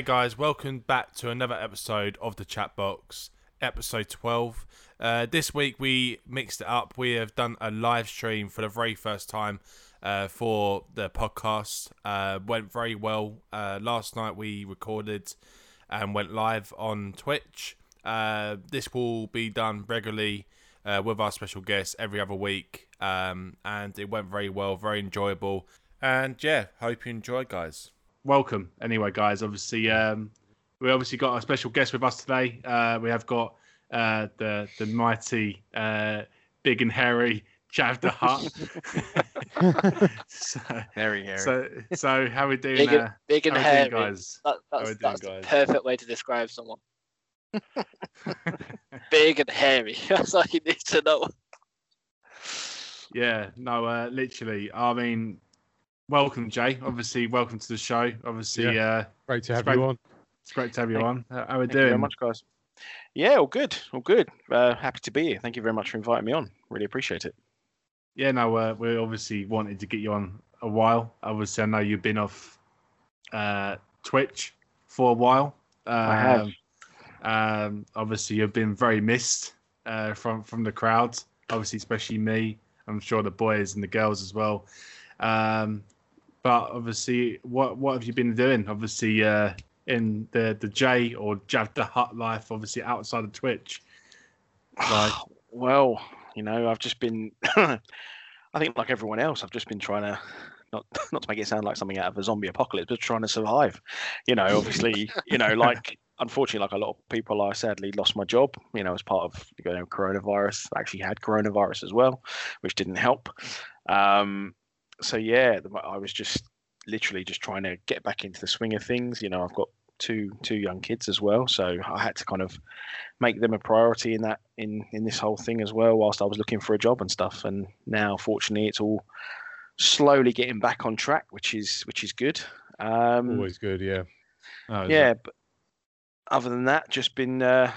Hey guys, welcome back to another episode of the Chatbox, episode 12. Uh, this week we mixed it up. We have done a live stream for the very first time uh, for the podcast. Uh, went very well. Uh, last night we recorded and went live on Twitch. Uh, this will be done regularly uh, with our special guests every other week, um, and it went very well, very enjoyable. And yeah, hope you enjoy, guys welcome anyway, guys. Obviously, um, we obviously got a special guest with us today. Uh, we have got uh, the the mighty, uh, big and hairy JavTheHutt. so, hairy, hairy. So, so how we doing? Big and, uh, big and hairy. Doing, guys? That, that's doing, that's guys? the perfect way to describe someone. big and hairy. That's all you need to know. Yeah, no, uh, literally. I mean, welcome, Jay. Obviously, welcome to the show. Obviously, yeah. uh, great to have great, you on. It's great to have you on. How are we Thank doing? You very much, guys. Yeah, all good, all good. Uh, happy to be here. Thank you very much for inviting me on. Really appreciate it. Yeah, no, uh, we obviously wanted to get you on a while. Obviously, I know you've been off uh, Twitch for a while. Um, I have. Um, obviously, you've been very missed uh, from from the crowd. Obviously, especially me. I'm sure the boys and the girls as well. Um, but obviously, what what have you been doing? Obviously, uh, in the the J or JavTheHutt life, obviously outside of Twitch. Like, well, you know, I've just been. I think, like everyone else, I've just been trying to not not to make it sound like something out of a zombie apocalypse, but trying to survive. You know, obviously, you know, like unfortunately, like a lot of people, I sadly lost my job. You know, as part of you know coronavirus. I actually had coronavirus as well, which didn't help. Um, so yeah, I was just literally just trying to get back into the swing of things. You know, I've got two two young kids as well, so I had to kind of make them a priority in that in in this whole thing as well. Whilst I was looking for a job and stuff, and now fortunately it's all slowly getting back on track, which is which is good. Um, Always good, yeah. Oh, yeah, but other than that, just been uh,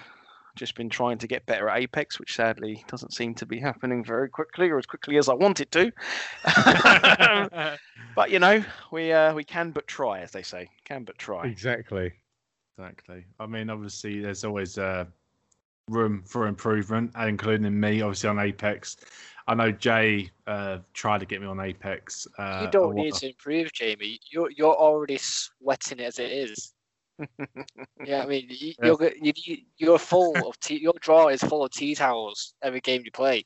just been trying to get better at Apex, which sadly doesn't seem to be happening very quickly or as quickly as I want it to. but you know, we uh, we can but try, as they say. Can but try. Exactly. Exactly. I mean, obviously, there's always uh, room for improvement, including me, obviously on Apex. I know Jay uh, tried to get me on Apex. Uh, you don't need to improve, Jamie. You're you're already sweating as it is yeah, I mean, you, are you, you're full of tea. Your drawer is full of tea towels every game you play.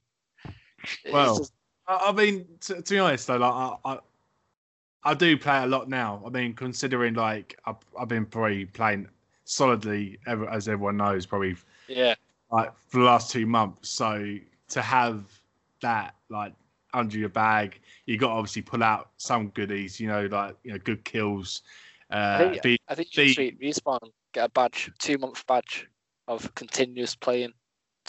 well, just... I mean, to, to, be honest though, like I, I, I, do play a lot now. I mean, considering like I've, I've been probably playing solidly, ever, as everyone knows, probably yeah, like for the last two months. So to have that like under your bag, you got to obviously pull out some goodies. You know, like you know, good kills uh, I think, be, I think you should be, respawn get a badge, two month badge of continuous playing.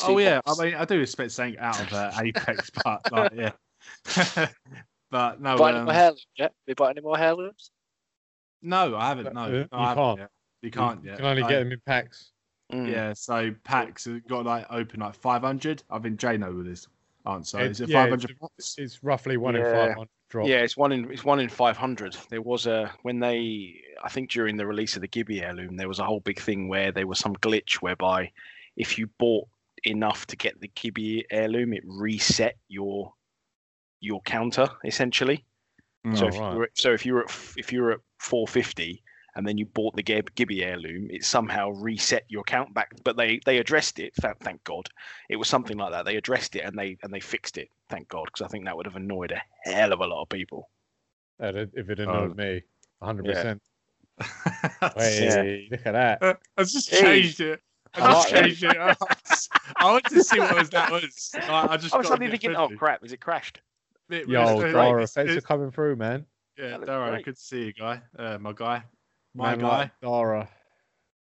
Oh yeah. I mean I do expect something out of uh, Apex, but like yeah. but no. Bought um, any more heirlooms yet? Have you bought any more heirlooms? No, I haven't. No, you, no, can't. Yet. You can't you yet. can only get them in packs. Mm. Yeah, so packs have got like open like 500. I think Jay know with this answer. Is it yeah, 500? It's, it's, roughly one yeah. in 500 drop. Yeah, it's one in it's one in 500. There was a when they I think during the release of the Gibby heirloom, there was a whole big thing where there was some glitch whereby if you bought enough to get the Gibby heirloom, it reset your your counter essentially. Oh, so if right. you were, so if you were at, if you were at 450 and then you bought the Gibby heirloom, it somehow reset your count back. But they they addressed it. Thank God, it was something like that. They addressed it and they and they fixed it. Thank God, because I think that would have annoyed a hell of a lot of people. If it annoyed oh. me, 100. Yeah. percent Wait, look at that. Uh, I just changed it. I just changed it. I wanted to see what was that was. I, I just. I was suddenly thinking, oh crap, is it crashed? It, Yo, Dara, thanks for coming through, man. Yeah, Dara, good to see you, guy. Uh, my guy, my man, guy, like Dara.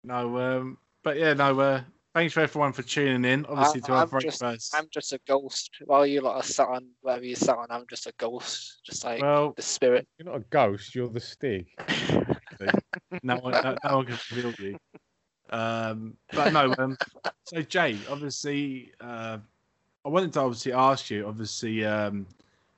No, um, but yeah, no. Uh, thanks for everyone for tuning in. Obviously, I, to our I'm I'm just a ghost. While you lot are sat on wherever you sat on, I'm just a ghost, just like well, the spirit. You're not a ghost. You're the Stig. no one, no, no one can feel you. Um, but no. Um, so Jay, obviously, uh, I wanted to obviously ask you. Obviously, um,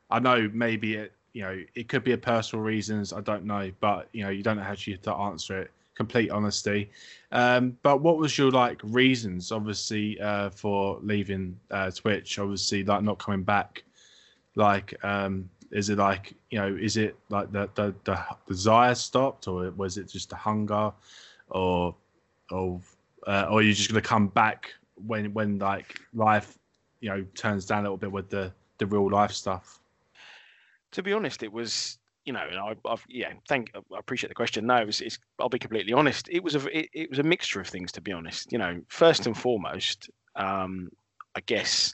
I know maybe it, you know, it could be a personal reasons. I don't know, but you know, you don't know how to answer it. complete honesty. Um, but what was your like reasons, obviously, uh, for leaving uh, Twitch? Obviously, like not coming back. Like, um, is it like you know, is it like the the, the desire stopped, or was it just the hunger, or or uh, or are you just gonna come back when when like life, you know, turns down a little bit with the the real life stuff? To be honest, it was you know, I, have yeah, thank, I appreciate the question. No, it's, it's, I'll be completely honest. It was a, it, it, was a mixture of things, to be honest. You know, first and foremost, um, I guess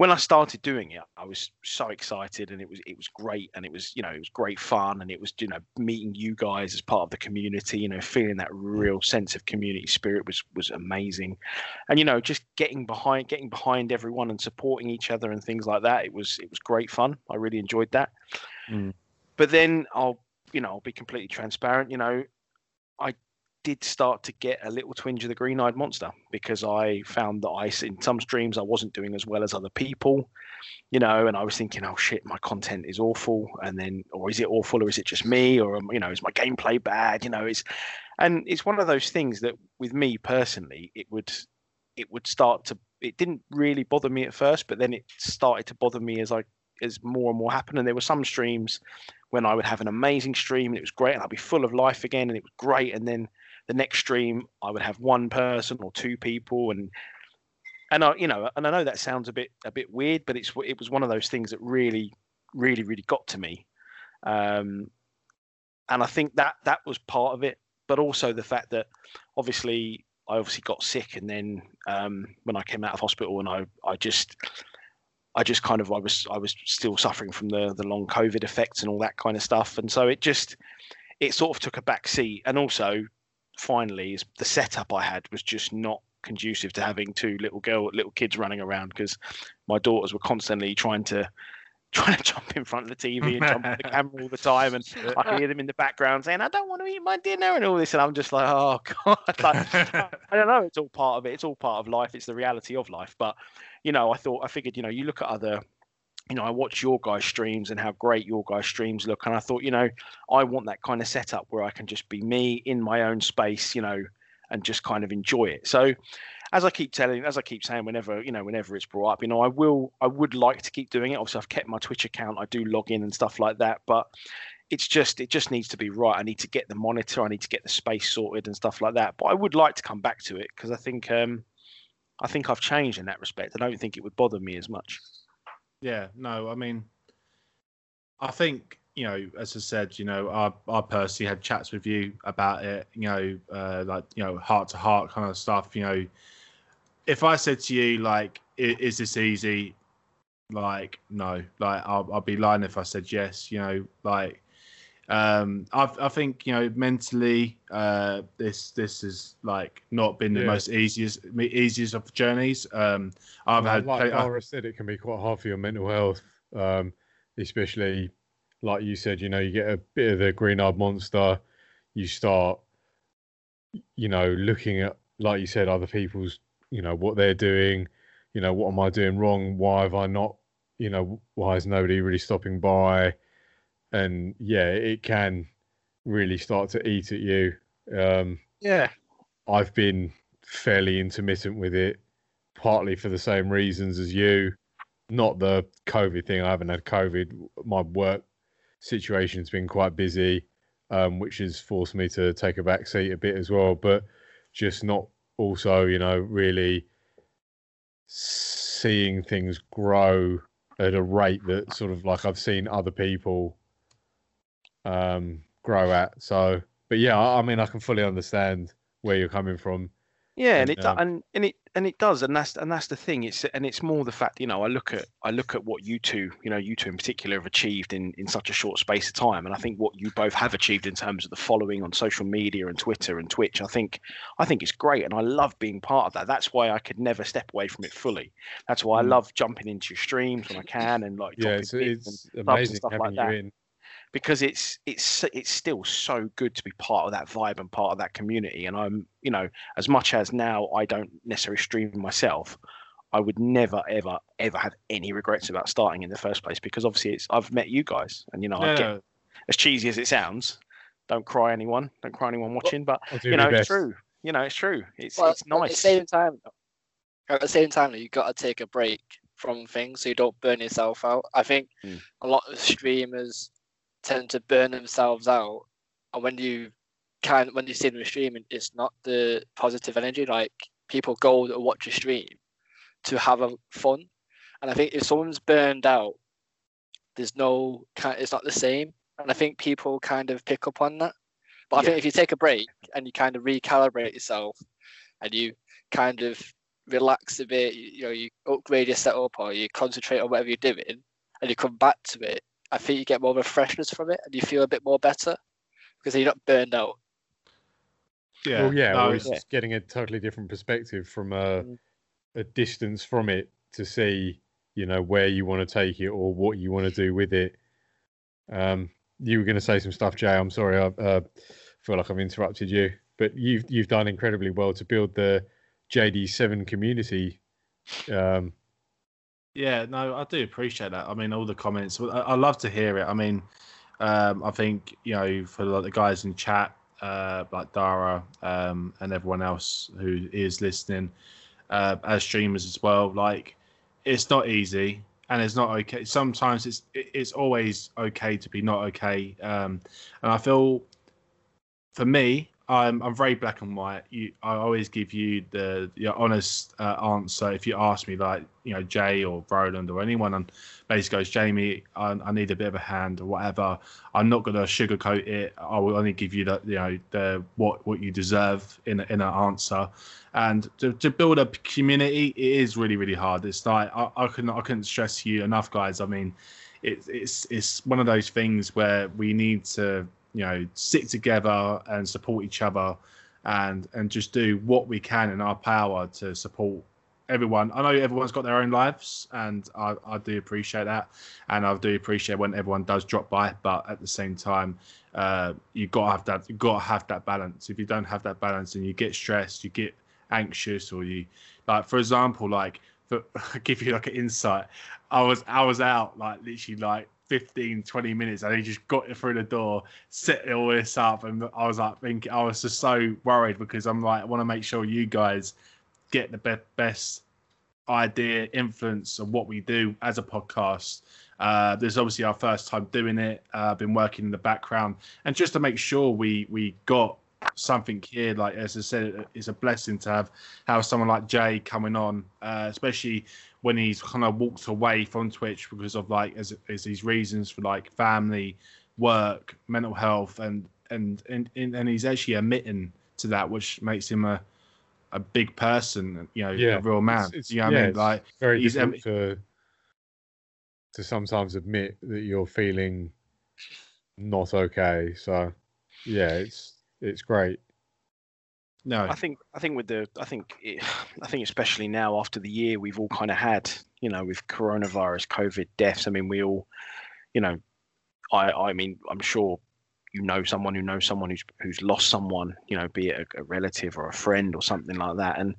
when I started doing it, I was so excited, and it was, it was great, and it was, you know, it was great fun, and it was, you know, meeting you guys as part of the community, you know, feeling that real sense of community spirit was, was amazing, and you know, just getting behind, getting behind everyone and supporting each other and things like that. It was, it was great fun. I really enjoyed that. Mm. But then I'll, you know, I'll be completely transparent. You know, I did start to get a little twinge of the green-eyed monster because I found that I, in some streams, I wasn't doing as well as other people, you know, and I was thinking, oh shit, my content is awful, and then, or is it awful, or is it just me, or um, you know, is my gameplay bad? You know, it's, and it's one of those things that with me personally, it would, it would start to, it didn't really bother me at first, but then it started to bother me as I, as more and more happened, and there were some streams when I would have an amazing stream and it was great and I'd be full of life again and it was great. And then the next stream I would have one person or two people and and I you know and I know that sounds a bit a bit weird, but it's it was one of those things that really really really got to me. Um, and I think that that was part of it, but also the fact that obviously I obviously got sick, and then um, when I came out of hospital, and I I just I just kind of I was I was still suffering from the the long COVID effects and all that kind of stuff, and so it just it sort of took a back seat. And also, finally, is the setup I had was just not conducive to having two little girl little kids running around because my daughters were constantly trying to trying to jump in front of the TV and jump on the camera all the time, and I can hear them in the background saying, "I don't want to eat my dinner" and all this, and I'm just like, "Oh God!" like, I don't know. It's all part of it. It's all part of life. It's the reality of life. But you know, I thought I figured, you know, you look at other you know, I watch your guys' streams and how great your guys' streams look. And I thought, you know, I want that kind of setup where I can just be me in my own space, you know, and just kind of enjoy it. So as I keep telling, as I keep saying, whenever, you know, whenever it's brought up, you know, I will, I would like to keep doing it. Obviously I've kept my Twitch account. I do log in and stuff like that, but it's just, it just needs to be right. I need to get the monitor. I need to get the space sorted and stuff like that. But I would like to come back to it because I think, um, I think I've changed in that respect. I don't think it would bother me as much. Yeah, no, I mean, I think you know, as I said, you know, I I personally had chats with you about it. You know, uh, like you know, heart to heart kind of stuff. You know, if I said to you like, "Is this easy?" Like, no. Like, I'll I'll be lying if I said yes. You know, like um, I, I think you know mentally, uh, this this has like not been the yeah. most easiest easiest of journeys. Um, I've had like Laura said, it can be quite hard for your mental health, um, especially like you said. You know, you get a bit of the green-eyed monster, you start, you know, looking at like you said, other people's, you know, what they're doing. You know, what am I doing wrong? Why have I not? You know, why is nobody really stopping by? And yeah, it can really start to eat at you. Um, yeah, I've been fairly intermittent with it, partly for the same reasons as you. Not the COVID thing. I haven't had COVID. My work situation's been quite busy, um, which has forced me to take a back seat a bit as well. But just not also, you know, really seeing things grow at a rate that sort of like I've seen other people um, grow at. So, but yeah, I, I, mean, I can fully understand where you're coming from. Yeah, and, and it um, and, and it and it does, and that's and that's the thing. It's and it's more the fact, you know, I look at I look at what you two, you know, you two in particular have achieved in in such a short space of time, and I think what you both have achieved in terms of the following on social media and Twitter and Twitch, I think I think it's great, and I love being part of that. That's why I could never step away from it fully. That's why I mm. love jumping into your streams when I can and like yeah, it's, it's amazing having like you that. in because it's it's it's still so good to be part of that vibe and part of that community. And I'm you know as much as now I don't necessarily stream myself, I would never ever ever have any regrets about starting in the first place because obviously it's I've met you guys and you know I get, as cheesy as it sounds, don't cry anyone, don't cry anyone watching. But you know, it's true. You know, it's true. It's Well, it's At the nice. same time, at the same time, you got to take a break from things so you don't burn yourself out. I think Mm. a lot of streamers tend to burn themselves out, and when you kind when you see them streaming, it's not the positive energy. Like people go to watch a stream to have a fun, and I think if someone's burned out, there's no kind. It's not the same, and I think people kind of pick up on that. But I Yeah. think if you take a break and you kind of recalibrate yourself, and you kind of relax a bit, you, you know, you upgrade your setup or you concentrate on whatever you're doing, and you come back to it, I think you get more of a freshness from it, and you feel a bit more better because you're not burned out. Yeah, Well, yeah, no, or it's yeah. just getting a totally different perspective from a, Mm. a distance from it to see, you know, where you want to take it or what you want to do with it. Um, you were going to say some stuff, Jay. I'm sorry, I uh, feel like I've interrupted you, but you've you've done incredibly well to build the JD7 community. Um, Yeah, no, I do appreciate that. I mean, all the comments. I, I love to hear it. I mean, um, I think you know for like the guys in chat, uh, like Dara, um, and everyone else who is listening, uh, as streamers as well. Like, it's not easy, and it's not okay. Sometimes it's it's always okay to be not okay. Um, and I feel, for me, I'm I'm very black and white. You, I always give you the your honest uh, answer. If you ask me, like you know, Jay or Roland or anyone, and basically goes, Jamie, I, I need a bit of a hand or whatever. I'm not gonna sugarcoat it. I will only give you the you know the what what you deserve in in an answer. And to, to build a community, it is really really hard. It's like I, I couldn't I couldn't stress you enough, guys. I mean, it's it's it's one of those things where we need to you know stick together and support each other and and just do what we can in our power to support everyone. I know everyone's got their own lives and i, I do appreciate that. And i do appreciate when everyone does drop by but at the same time uh you gotta have that you gotta have that balance. If you don't have that balance and you get stressed you get anxious or you like for example like for, give you like an insight. I was i was out like literally like 15 20 minutes and he just got it through the door set all this up and i was like thinking i was just so worried because i'm like i want to make sure you guys get the be- best idea influence of what we do as a podcast. Uh, this is obviously our first time doing it uh, been working in the background and just to make sure we we got something here like as i said it's a blessing to have have someone like jay coming on uh, especially when he's kind of walked away from twitch because of like as, as these reasons for like family work mental health and and and and, he's actually admitting to that which makes him a a big person you know Yeah, a real man it's- it's- you know what yeah, i mean like very he's, difficult to to sometimes admit that you're feeling not okay. So yeah, it's it's great. No I think I think with the I think it, I think especially now after the year we've all kind of had you know with coronavirus, COVID deaths. I mean we all, you know, I I mean I'm sure you know someone who knows someone who's who's lost someone, you know, be it a, a relative or a friend or something like that. And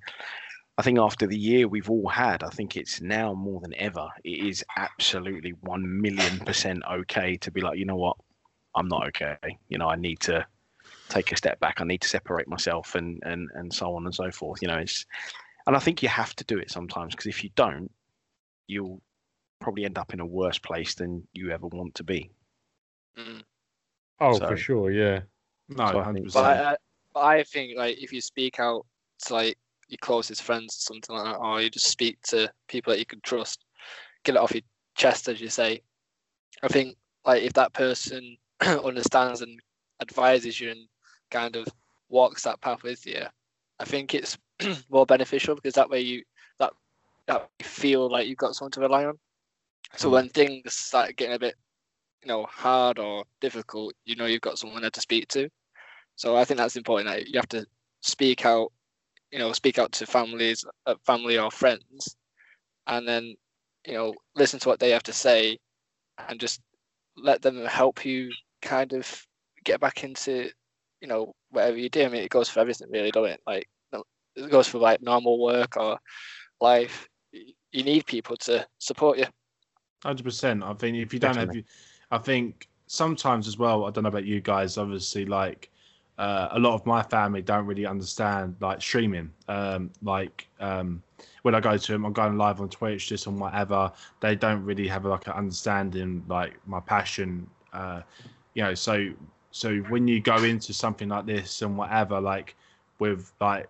I think after the year we've all had, I think it's now more than ever. It is absolutely one million percent okay to be like, you know what, I'm not okay. You know, I need to take a step back. I need to separate myself and and and so on and so forth. You know, it's and I think you have to do it sometimes because if you don't, you'll probably end up in a worse place than you ever want to be. Mm. Oh, So- for sure, yeah. no so I think- But I, I, but I think like if you speak out to like your closest friends or something like that, or you just speak to people that you can trust, get it off your chest, as you say. I think like if that person understands and advises you and kind of walks that path with you, I think it's more beneficial because that way you that that you feel like you've got someone to rely on. So when things start getting a bit, you know, hard or difficult, you know you've got someone there to speak to. So I think that's important. That you have to speak out, you know, speak out to families, uh, family or friends, and then you know listen to what they have to say, and just let them help you kind of get back into, you know, whatever you do. I mean, it goes for everything, really, don't it? Like it goes for like normal work or life. You need people to support you. Hundred percent. I think if you don't have, Definitely. you, I think sometimes as well. I don't know about you guys. Obviously, like uh, a lot of my family don't really understand like streaming. Um, like um, when I go to them, I'm going live on Twitch, just on whatever. They don't really have like an understanding like my passion. Uh, you know, so so when you go into something like this and whatever, like with like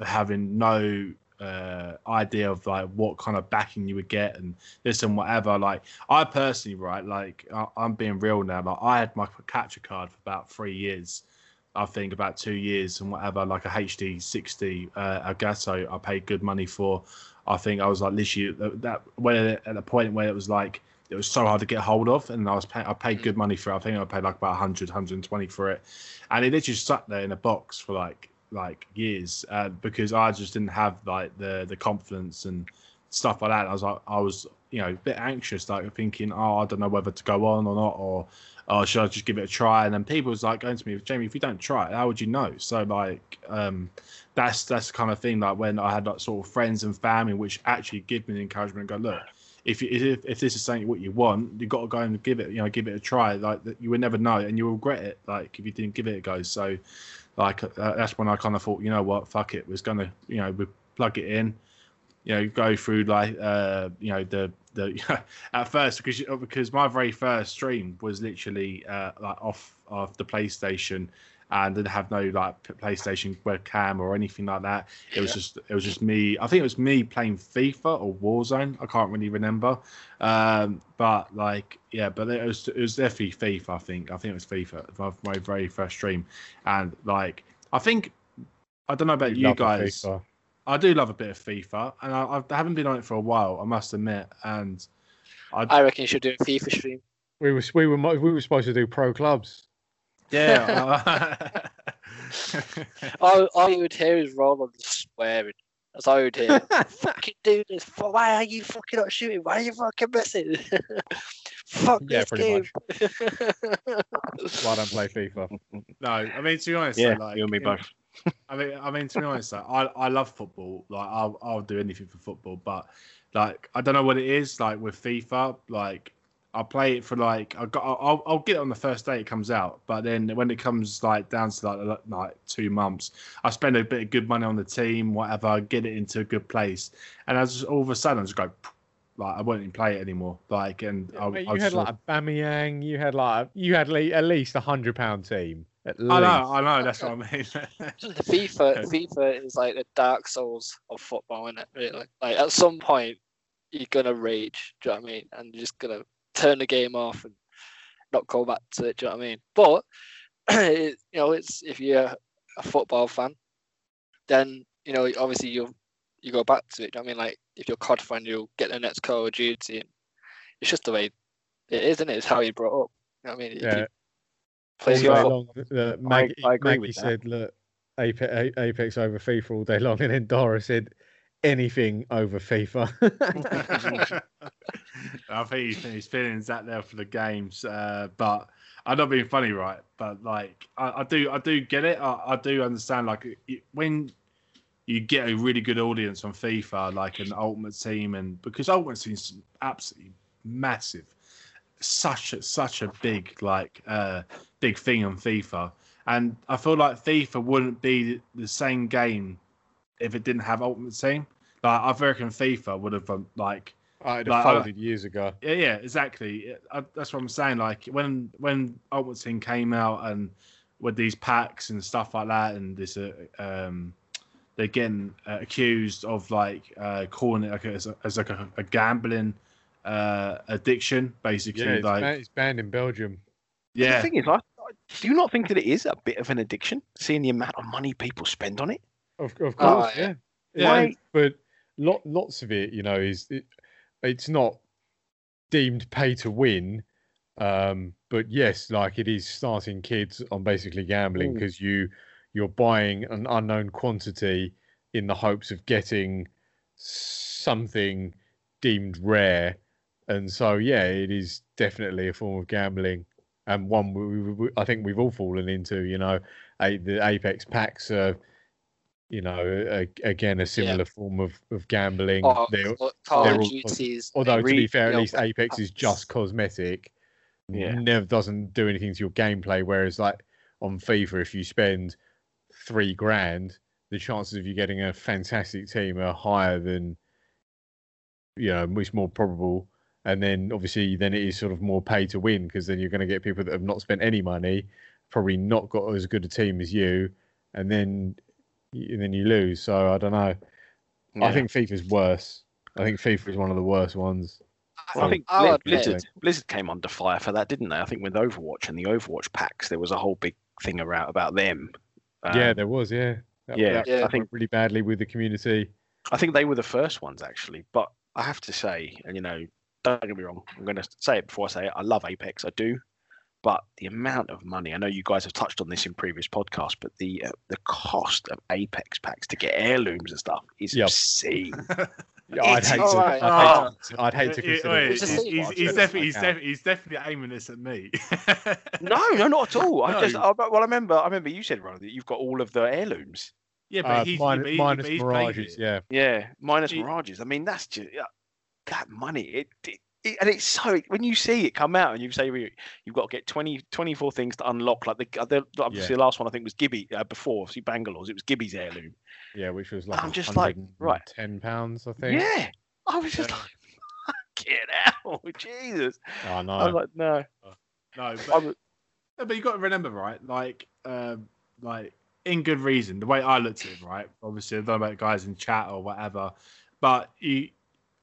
having no uh, idea of like what kind of backing you would get and this and whatever. Like I personally, right, like I, I'm being real now. Like I had my capture card for about three years. I think about two years and whatever, like a HD 60 uh, Elgato, I paid good money for. I think I was like literally that, that where at the point where it was like it was so hard to get hold of, and I was pay, I paid good money for it. I think I paid like about 100, 120 for it, and it literally sat there in a box for like like years uh, because I just didn't have like the the confidence and stuff like that. I was like I was you know a bit anxious, like thinking, oh, I don't know whether to go on or not, or oh, should I just give it a try? And then people was like going to me, Jamie, if you don't try it, how would you know? So like, um, that's that's the kind of thing like when I had like sort of friends and family which actually give me the encouragement and go, look, if if if this is something what you want, you've got to go and give it, you know, give it a try. Like you would never know, and you will regret it. Like if you didn't give it a go. So, like uh, that's when I kind of thought, you know what, fuck it, was gonna, you know, we plug it in, you know, go through like, uh, you know, the the at first because because my very first stream was literally uh, like off of the PlayStation and didn't have no like PlayStation webcam or anything like that. It was just it was just me. I think it was me playing FIFA or Warzone. I can't really remember. Um, but like yeah, but it was it was definitely FIFA. I think I think it was FIFA. My, my very first stream, and like I think I don't know about you, you guys. I do love a bit of FIFA, and I, I, haven't been on it for a while. I must admit, and I, I reckon you should do a FIFA stream. We were we were we were supposed to do pro clubs. Yeah. all, all you would hear is Roland swearing. That's all you would hear. fucking do this. Why are you fucking not shooting? Why are you fucking missing? Fuck yeah, this game. Much. Why don't play FIFA? No, I mean to be honest, yeah, like, you and me both. I mean, I mean to be honest, like, I I love football. Like I'll I'll do anything for football, but like I don't know what it is. Like with FIFA, like I'll play it for like I got I'll, I'll get it on the first day it comes out, but then when it comes like down to like like two months, I spend a bit of good money on the team, whatever, get it into a good place, and as all of a sudden I just go like I won't even play it anymore. Like and yeah, mate, you had like a Bamiyang, you had like you had at least a hundred pound team. I know, I know. That's what I mean. the FIFA, FIFA is like the Dark Souls of football, isn't it? Really, like at some point you're gonna rage. Do you know what I mean? And you're just gonna turn the game off and not go back to it. Do you know what I mean? But you know, it's if you're a football fan, then you know obviously you you go back to it. Do You know I mean, like if you're COD fan, you'll get the next Call of Duty. And it's just the way it is, isn't it? It's how you brought up. You know what I mean? Yeah. Plays long, uh, Maggie, I, I Maggie said, "Look, Apex, Apex over FIFA all day long," and then Dora said, anything over FIFA. I think he's feeling that there for the games, uh, but I'm not being funny, right? But like, I, I do, I do get it. I, I, do understand. Like, when you get a really good audience on FIFA, like an Ultimate Team, and because Ultimate Team's absolutely massive, such a, such a big like uh, big thing on FIFA, and I feel like FIFA wouldn't be the same game if it didn't have Ultimate Team. Like I reckon FIFA would have um, like. Oh, it'd have like, folded I, years ago. Yeah, yeah, exactly. I, that's what I'm saying. Like when when Ultimate Team came out and with these packs and stuff like that, and this uh, um, they're getting uh, accused of like uh, calling it like a, as, a, as like a, a gambling uh, addiction, basically. Yeah, it's, like banned, it's banned in Belgium. Yeah. The thing is, like, do you not think that it is a bit of an addiction, seeing the amount of money people spend on it? Of, of oh, course, oh, yeah. yeah. yeah. But lot, lots of it, you know, is it, it's not deemed pay to win. Um, but yes, like it is starting kids on basically gambling because you you're buying an unknown quantity in the hopes of getting something deemed rare. And so, yeah, it is definitely a form of gambling and one we, we, I think we've all fallen into. You know, a, the Apex packs are, you know, a, again a similar yeah. form of, of gambling. Oh, they're, they're all, although to be fair, at least Apex is just cosmetic. Yeah. never doesn't do anything to your gameplay. Whereas like on FIFA, if you spend three grand, the chances of you getting a fantastic team are higher than you know, much more probable. And then obviously, then it is sort of more pay to win because then you're going to get people that have not spent any money, probably not got as good a team as you, and then and then you lose. So I don't know. I Yeah. think FIFA's worse. I think FIFA is one of the worst ones. Well, I think I'll Bli- admit- Blizzard, Blizzard came under fire for that, didn't they? I think with Overwatch and the Overwatch packs, there was a whole big thing around about them. yeah, Um, there was. Yeah, That- yeah, that Yeah. I think really badly with the community. I think they were the first ones actually. But I have to say, and you know, don't get me wrong, I'm going to say it before I say it. I love Apex, I do. But the amount of money, I know you guys have touched on this in previous podcasts, but the uh, the cost of Apex packs to get heirlooms and stuff is Yep. obscene. Yeah, I'd hate to. alright. I'd hate to, I'd hate to consider. wait, It's he's, he's, he's definitely, he's, like definitely, he's definitely aiming this at me. no, no, not at all. I No. just, I, well, I remember, I remember you said, Ron, that you've got all of the heirlooms. yeah, but Uh, he's, min- he- minus but he's mirages. Yeah, Yeah, minus It- mirages. I mean, that's just yeah, that money. It, it, it and it's so when you see it come out and you say you've got to get 20, 24 things to unlock. Like the, the obviously the last one I think was Gibby uh, before. See Bangalore's. It was Gibby's heirloom. yeah, which was like I'm just like, right. ten pounds, I think. Yeah, I was just Yeah. like, get out, Jesus. Oh I was no. like, no. No, but, no, but you got to remember, right? Like, um, like in good reason. The way I looked at it, right? Obviously, I don't know about guys in chat or whatever, but you,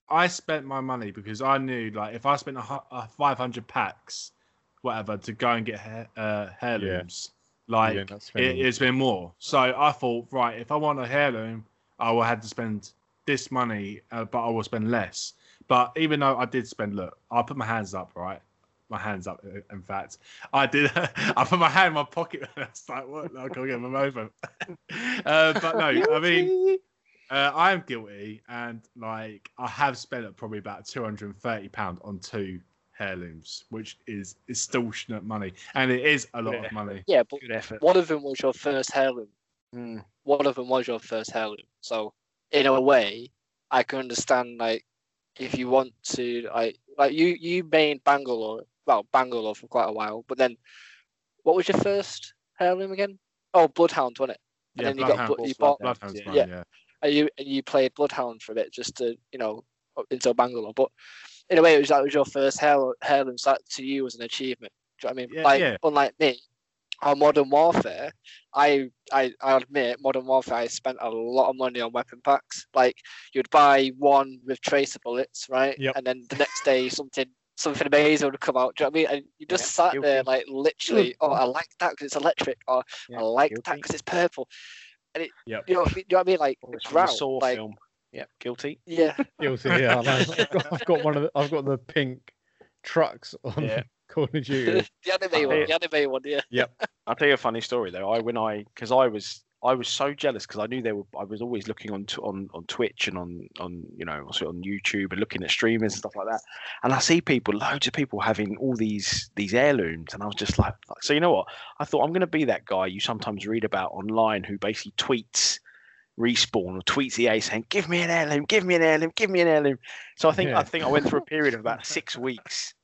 I spent my money because I knew, like, if I spent a, a five hundred packs, whatever, to go and get hair, uh, heirlooms, like end up it, it's been more. So I thought, right, if I want a heirloom, I will have to spend this money, uh, but I will spend less. But even though I did spend, look, I'll put my hands up, right? My hands up. In fact, I did. I put my hand in my pocket. And I was like, "What? I can't get them over." uh, but no, I mean, uh, I am guilty, and like I have spent probably about two hundred and thirty pound on two heirlooms, which is extortionate money, and it is a lot Yeah. of money. Yeah, but good effort. one of them was your first heirloom. Mm. One of them was your first heirloom. So in a way, I can understand like if you want to like like you you made Bangalore well Bangalore for quite a while, but then what was your first heirloom again? Oh, Bloodhound, wasn't it? And Yeah, then you got Bloodhound- bu- you bought Bloodhound's Yeah. fine, Yeah. You and you played Bloodhound for a bit just to you know into Bangalore. But in a way, it was that was your first heir- heirloom. So that to you was an achievement. Do you know what I mean? Yeah, like yeah. unlike me, on Modern Warfare, I I I admit Modern Warfare I spent a lot of money on weapon packs. Like you'd buy one with tracer bullets, right? Yep. And then the next day something. Something amazing would come out. Do you know what I mean? And you just Yeah, sat there like literally. Oh, I like that because it's electric. Or Yeah, I like that because it's purple. And it, Yep. you know, you know what I mean? Like it's from Saw like film. Yeah, guilty. yeah. Guilty. Yeah, I know. I've, got, I've got one of the. I've got the pink trucks on Yeah. Call of Duty. the anime one, Yeah. the anime one, yeah. Yep. I'll tell you a funny story though. I when I because I was I was so jealous because I knew they were. I was always looking on t- on on Twitch and on on you know also on YouTube and looking at streamers and stuff like that. And I see people, loads of people having all these these heirlooms, and I was just like, so you know what? I thought I'm going to be that guy you sometimes read about online who basically tweets respawn or tweets EA saying, "Give me an heirloom, give me an heirloom, give me an heirloom." So I think Yeah. I think I went through a period of about six weeks,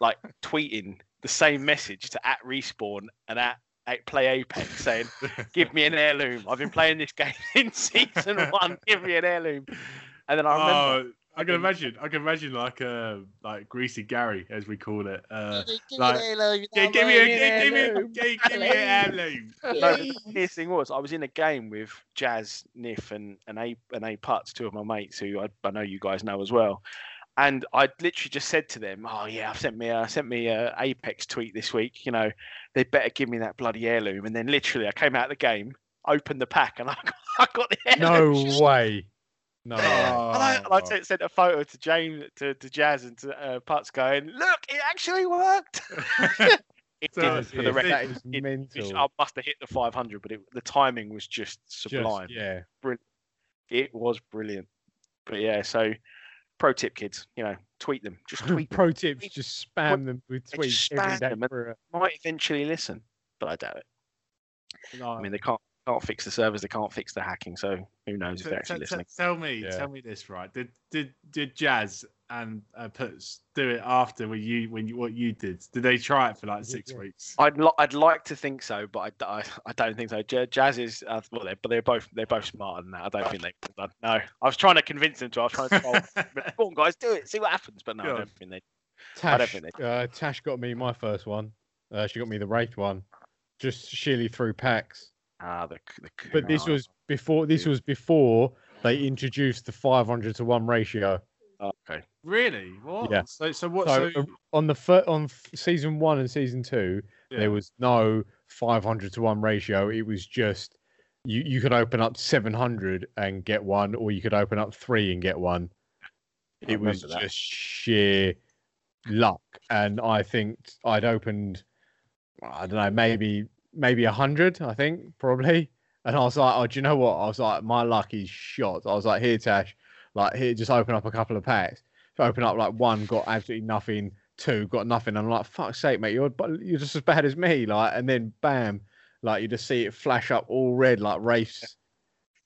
like tweeting the same message to at respawn and at play Apex saying, "Give me an heirloom. I've been playing this game in season one. Give me an heirloom." And then I remember, Oh, I can imagine. I can imagine like uh, like greasy Gary, as we call it. Uh, Give me like- an heirloom, yeah, give me a me an give me heirloom. give, give me an heirloom. no, the funniest thing was I was in a game with Jazz, Niff, and and A and A Putz, two of my mates who I, I know you guys know as well. And I literally just said to them, "Oh yeah, I've sent me a sent me a Apex tweet this week. You know, they better give me that bloody heirloom." And then literally, I came out of the game, opened the pack, and I got, I got the heirloom. No way. No. way. And I, and I Oh. sent, sent a photo to James, to, to Jazz, and to uh, Putz, going, "Look, it actually worked." it So, didn't, for the record. that is it- mental. Which I must have hit the 500, but it, the timing was just Just- sublime. yeah. It was brilliant. But yeah, so pro tip, kids, you know, tweet them. Just tweet them. Pro tips: Tweet- just spam them with tweets every spam day. them for a- Might eventually listen, but I doubt it. No, I mean, they can't can't fix the servers, they can't fix the hacking, so who knows if they're actually t- listening. tell me, Yeah. tell me this, right? Did did did Jazz and uh, Putz do it after when you when you what you did? Did they try it for like six weeks? I'd li- I'd like to think so, but I, I, I don't think so. J- Jazz is uh, well, they're, but they're both they're both smarter than that. I don't think they. could. No, I was trying to convince them to. I was trying to. Tell, them, Come on, guys, do it. See what happens. But no, I don't think they. Tash, I don't think uh, Tash got me my first one. Uh, she got me the Wraith one, just sheerly through packs. Ah, the, the But this was before. This was before they introduced the 500 to one ratio. Okay. Really? What? Yeah. So so what? So, So, uh, on the fir- on season one and season two, yeah. there was no 500 to one ratio. It was just you you could open up 700 and get one, or you could open up three and get one. I It was that. just sheer luck, and I think I'd opened, I don't know, maybe maybe a hundred. I think probably, and I was like, oh, do you know what? I was like, my luck is shot. I was like, here, Tash, like he just open up a couple of packs. So open up like one, got absolutely nothing. Two, got nothing. I'm like, fuck's sake, mate, you're but you're just as bad as me. Like, and then bam, like you just see it flash up all red like race.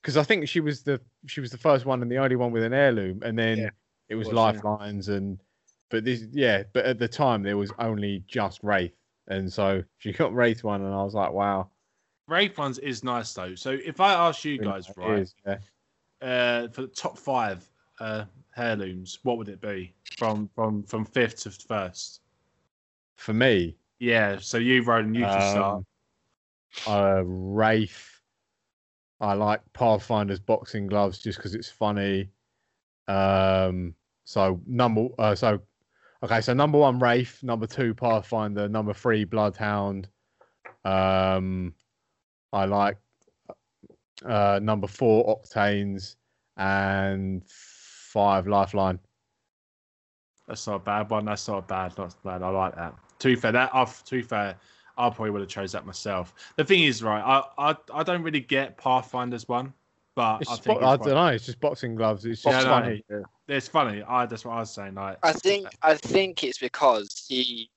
Because I think she was the she was the first one and the only one with an heirloom, and then Yeah, it was was, yeah. lifelines and but this yeah, but at the time there was only just Wraith, and so she got Wraith one, and I was like, wow, Wraith ones is nice though. So if I ask you guys, right, is, yeah. Uh, for the top five uh, heirlooms, what would it be from from from fifth to first? for me, Yeah. So you, Roland, you can start. um, uh, Wraith. I like Pathfinder's boxing gloves just because it's funny. Um, so number, uh, so okay, so number one Wraith, number two Pathfinder, number three Bloodhound. Um, I like uh, number four Octanes and five Lifeline. That's not a bad one. That's not bad. Not bad. I like that. Too be fair, that off. To be fair, I probably would have chose that myself. The thing is, right? I I, I don't really get Pathfinder's one, but It's I think bo- I it's don't know. It's just boxing gloves. It's Yeah, just I know. funny. It's funny. I that's what I was saying. Like I think I think it's because he,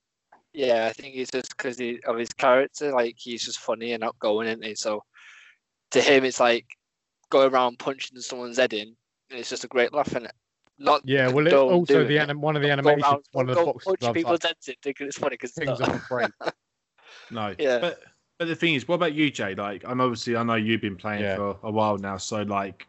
yeah, I think it's just because of his character. Like he's just funny and outgoing, isn't he? So to him, it's like going around punching someone's head in, and it's just a great laugh in it. Not Yeah, well, it, Don't also the it. anim- one of the don't animations, around- one of the go boxing punch gloves, people's like, heads in thinking it's funny because things on break. no. Yeah. But but the thing is, what about you, Jay? Like, I'm obviously I know you've been playing Yeah. for a while now, so like,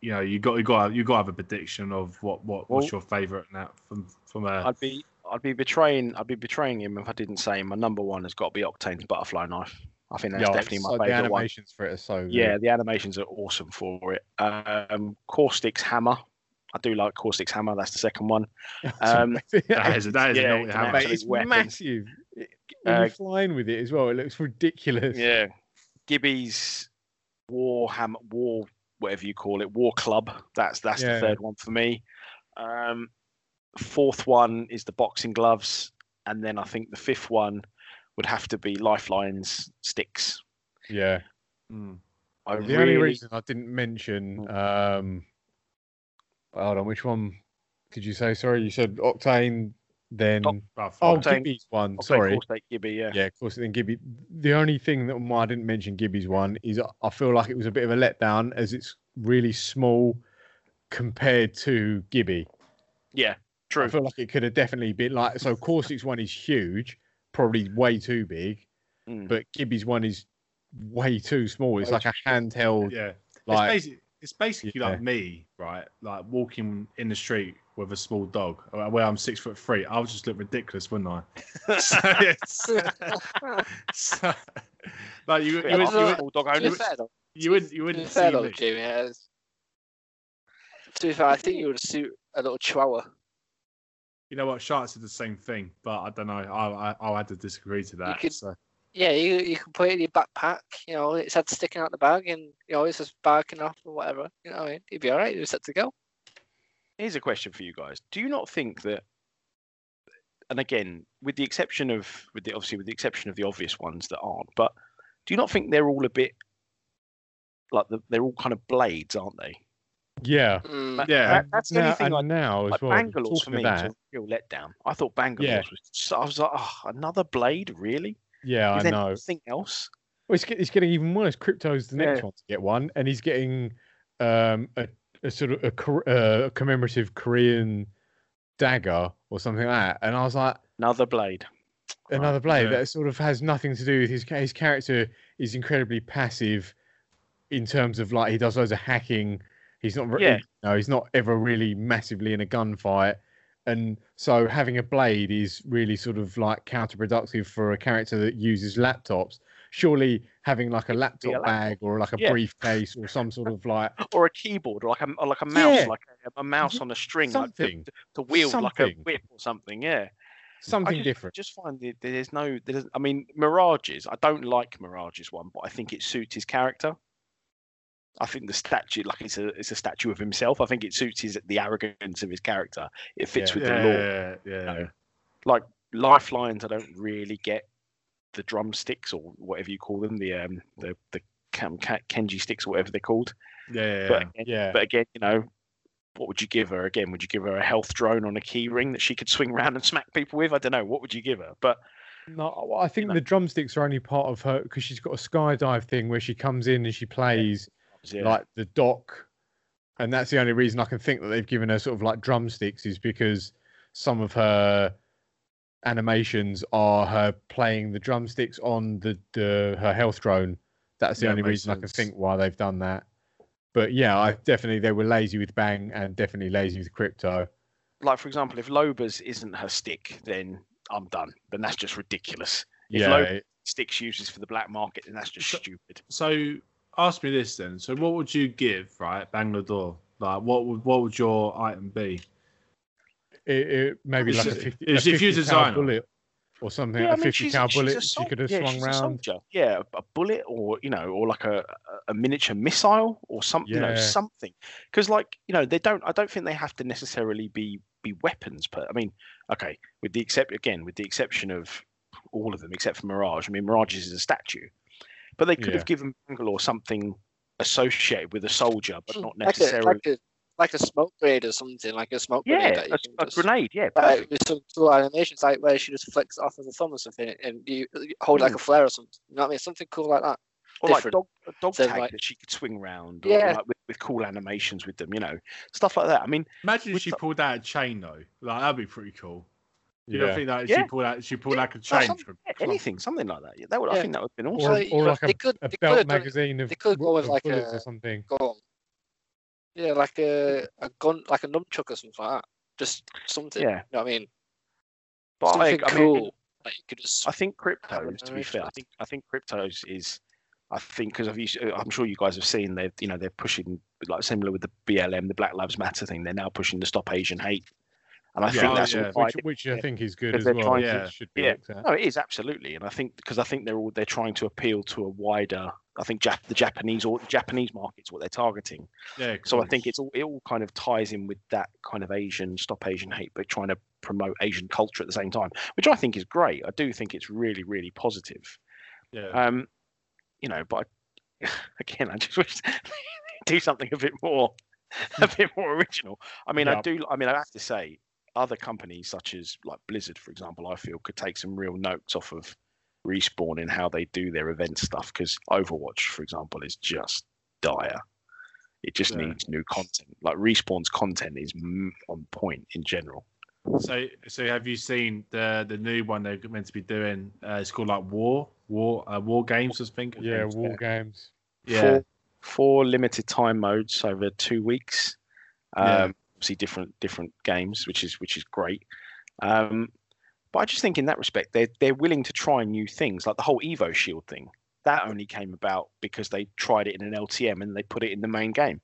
you know, you got you got you got to have a prediction of what what Well- what's your favourite now from from a I'd be I'd be betraying I'd be betraying him if I didn't say my number one has got to be Octane's butterfly knife. I think that's Yeah, definitely it's my like the favourite one. animations for it are so good. Yeah, the animations are awesome for it. Um, Caustic's hammer. I do like Caustic's hammer. That's the second one. Um, that is that is Yeah, a naughty hammer. Mate, it's weapon. massive. It- When Uh, you're flying with it as well, it looks ridiculous. Yeah, Gibby's War Ham War whatever you call it War Club. That's that's Yeah. the third one for me. Um, fourth one is the boxing gloves, and then I think the fifth one would have to be Lifelines sticks. yeah. Mm. I The really only reason I didn't mention, um, hold on, which one did you say? Sorry, you said Octane, then Oc- Oh, oh. Octane- Gibby's one. I'll Sorry, Caustic Gibby. Yeah. yeah, of course. Then Gibby. The only thing that why I didn't mention Gibby's one is I feel like it was a bit of a letdown as it's really small compared to Gibby. Yeah, true. I feel like it could have definitely been like so. Caustic's one is huge, probably way too big, Mm. but Gibby's one is way too small. It's Way like a handheld, Yeah. like it's, basic, it's basically Yeah. like me, right? Like walking in the street with a small dog, uh, where I'm six foot three. I would just look ridiculous, wouldn't I? so it's, so, like you, you, Bit would, like you, a would, small dog To be owner. fair though, you wouldn't, you wouldn't fair see though, me. Jamie, yeah, to be fair, I think you would suit a little chihuahua. You know what? Sharks are the same thing, but I don't know. I, I I'll have to disagree to that. could- so. Yeah, you you can put it in your backpack. You know, its head sticking out the bag, and you know it's just barking off or whatever. You know, what I mean, you'd be all right. You're set to go. Here's a question for you guys. Do you not think that and again, with the exception of with the obviously with the exception of the obvious ones that aren't, but do you not think they're all a bit like the, they're all kind of blades, aren't they? Yeah. Mm, Yeah. that- that's the only now, thing I now as like well. Bangalore for me of was a real letdown. I thought Bangalore was so, I was like, oh, another blade, really? yeah, Is I there know. nothing else? Well, it's, it's getting even worse. Crypto's the next Yeah. one to get one, and he's getting um, a, a sort of a, Kor- uh, commemorative Korean dagger or something like that. And I was like, Another blade. another blade yeah. that sort of has nothing to do with his his character is incredibly passive in terms of like he does loads of hacking. He's not Yeah. no, he's not ever really massively in a gunfight. And so having a blade is really sort of like counterproductive for a character that uses laptops. Surely having like a be a laptop laptop. bag or like a Yeah. briefcase or some sort of like Or a keyboard, or like a or like a mouse, Yeah. like a, a mouse on a string, like to, something, to wield like a whip or something. Yeah. something different. I just, different. just find that there's no. There's, I mean, Mirages. I don't like Mirages one, but I think it suits his character. I think the statue, like it's a it's a statue of himself. I think it suits his the arrogance of his character. It fits Yeah. with the lore. yeah, yeah. know. Like lifelines, I don't really get the drumsticks or whatever you call them, the um the the Kam- Ka- Kenji sticks or whatever they're called. Yeah, yeah, But again, Yeah. but again, you know, what would you give her? Again, would you give her a health drone on a key ring that she could swing around and smack people with? I don't know. What would you give her? But No, I think know. the drumsticks are only part of her because she's got a skydive thing where she comes in and she plays yeah, like the dock, and that's the only reason I can think that they've given her sort of like drumsticks is because some of her animations are her playing the drumsticks on the, the her health drone. That's the Yeah, only makes reason I can think why they've done that. But yeah, I definitely they were lazy with Bang and definitely lazy with Crypto. like for example, if Loba's isn't her stick, then I'm done. Then that's just ridiculous. If Yeah, Lo- it- Sticks uses for the black market, then that's just So- stupid. So ask me this then. So what would you give, right? Bangalore. Like what would what would your item be? it, it maybe It's like a 50, it's a if you're 50 bullet or something, Yeah, a I mean, 50 she's, cal she's a bullet she sol- could have yeah, swung she's a round. Yeah, a, a bullet or you know, or like a, a- a miniature missile or something, you know, Yeah. something. Because like you know, they don't. I don't think they have to necessarily be be weapons. But I mean, okay, with the except again, with the exception of all of them except for Mirage. I mean, Mirage is a statue, but they could Yeah. have given Bangalore something associated with a soldier, but hmm, not like a, necessarily. like a like a smoke grenade or something, like a smoke grenade yeah, that you a, a just, grenade. Yeah, like, with some cool animations, like where she just flicks off of the thumb or something, and you you hold it like hmm. a flare or something. You know what I mean? Something cool like that. or like different. dog a dog So, tag like- that she could swing around, or Yeah. like with, with cool animations with them, you know, stuff like that. I mean, Imagine if she the- pulled out a chain though. Like that'd be pretty cool. You Yeah. don't think that Yeah. she pulled out she pulled Yeah, like a no, chain from yeah, anything, something like that. Yeah, that would, I think that would have been Or, awesome. So, or but like they a, could- a they belt could've done- magazine of, they could go with of like a- or something. Gun. Yeah, like a a gun, like a nunchuck or something like that. Just something. Yeah. You know what I mean? but I, something I cool. mean, like you could just. I think have Crypto's. To be fair, I think I think Crypto's is. I think because I'm sure you guys have seen they you know they're pushing like similar with the BLM the Black Lives Matter thing they're now pushing to stop Asian hate, and I Yeah, think that's yeah. Which, which I yeah. think is good as well. trying to- It should be Yeah. No, it is absolutely, and I think because I think they're all they're trying to appeal to a wider. I think Jap- the Japanese or Japanese market's what they're targeting. Yeah, So I think it's all it all kind of ties in with that kind of Asian stop Asian hate, but trying to promote Asian culture at the same time, which I think is great. I do think it's really really positive. yeah. Um, you know, but I, again, I just wish do something a bit more a bit more original. I mean, I do. I mean, I have to say, other companies such as like Blizzard, for example, I feel could take some real notes off of respawn in how they do their event stuff because overwatch for example is just dire it just Yeah. needs new content like respawn's content is on point in general So, so have you seen the the new one they're meant to be doing? Uh, it's called like War, War, uh, War Games, I think. Yeah, think. war games. yeah, four, four limited time modes over two weeks um Yeah. Obviously different different games which is which is great um but i just think in that respect they're they're willing to try new things like the whole evo shield thing that only came about because they tried it in an ltm and they put it in the main game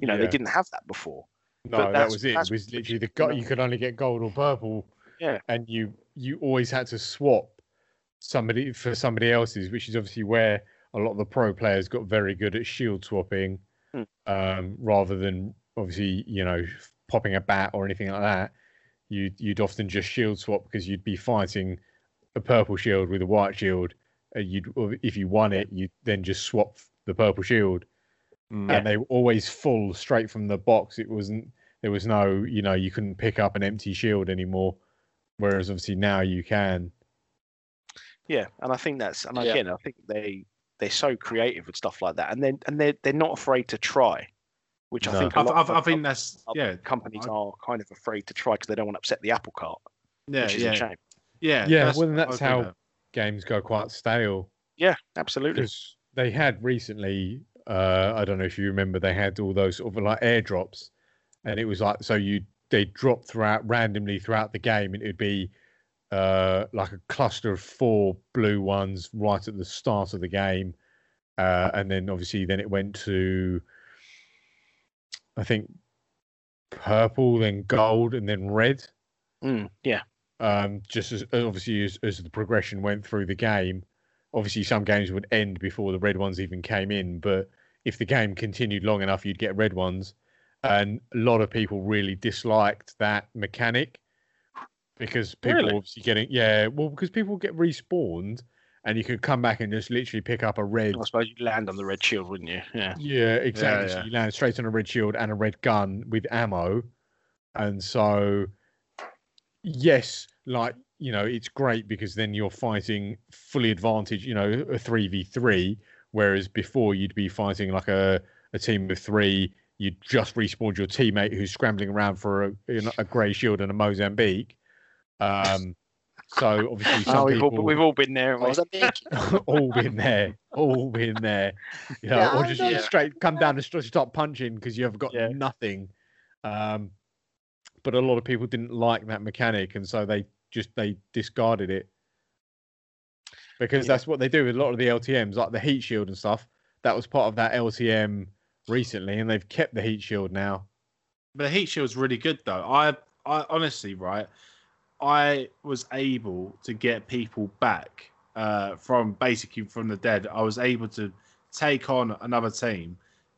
you know they didn't have that before No, But that was it. It was literally the go- you could only get gold or purple. Yeah. And you you always had to swap somebody for somebody else's, which is obviously where a lot of the pro players got very good at shield swapping, Hmm. um, rather than obviously you know popping a bat or anything like that. You'd you'd often just shield swap because you'd be fighting a purple shield with a white shield. And you'd if you won it, you'd then just swap the purple shield Mm. and they were always full straight from the box. It wasn't there was no you know you couldn't pick up an empty shield anymore, whereas obviously now you can. Yeah, and I think that's and Yeah. again I think they they're so creative with stuff like that, and then and they're they're not afraid to try. Which I think a I, lot I, of I think that's yeah, companies I- are kind of afraid to try because they don't want to upset the apple cart, yeah, which is yeah, a shame. yeah, Yeah, well, that's how- that. Games go quite stale Yeah, absolutely. because they had recently. Uh, I don't know if you remember, they had all those sort of like airdrops, and it was like so you they drop throughout randomly throughout the game, and it'd be uh, like a cluster of four blue ones right at the start of the game, uh, and then obviously then it went to I think purple, then gold, and then red. Mm, yeah, um, just as obviously as, as the progression went through the game. Obviously, some games would end before the red ones even came in, but if the game continued long enough, you'd get red ones. And a lot of people really disliked that mechanic because people Really? obviously getting yeah, well, because people get respawned and you could come back and just literally pick up a red. I suppose you land on the red shield, wouldn't you? Yeah. Yeah, exactly. So yeah. you land straight on a red shield and a red gun with ammo. And so, yes, like, you know, it's great because then you're fighting fully advantage, you know, a 3v3. Whereas before you'd be fighting like a, a team of three, you'd just respawned your teammate who's scrambling around for a, you know, a grey shield and a Mozambique. Um, so obviously, some Oh, we've, people all, we've all been there. haven't What we? was I making? all been there, all been there. You know, Yeah, or I just straight come down and st- stop punching because you have got Yeah. nothing. Um, but a lot of people didn't like that mechanic, and so they just they discarded it because Yeah. that's what they do with a lot of the LTM's, like the heat shield and stuff. That was part of that LTM recently, and they've kept the heat shield now. But the heat shield's really good though. I I honestly right, I was able to get people back uh, from basically from the dead. I was able to take on another team,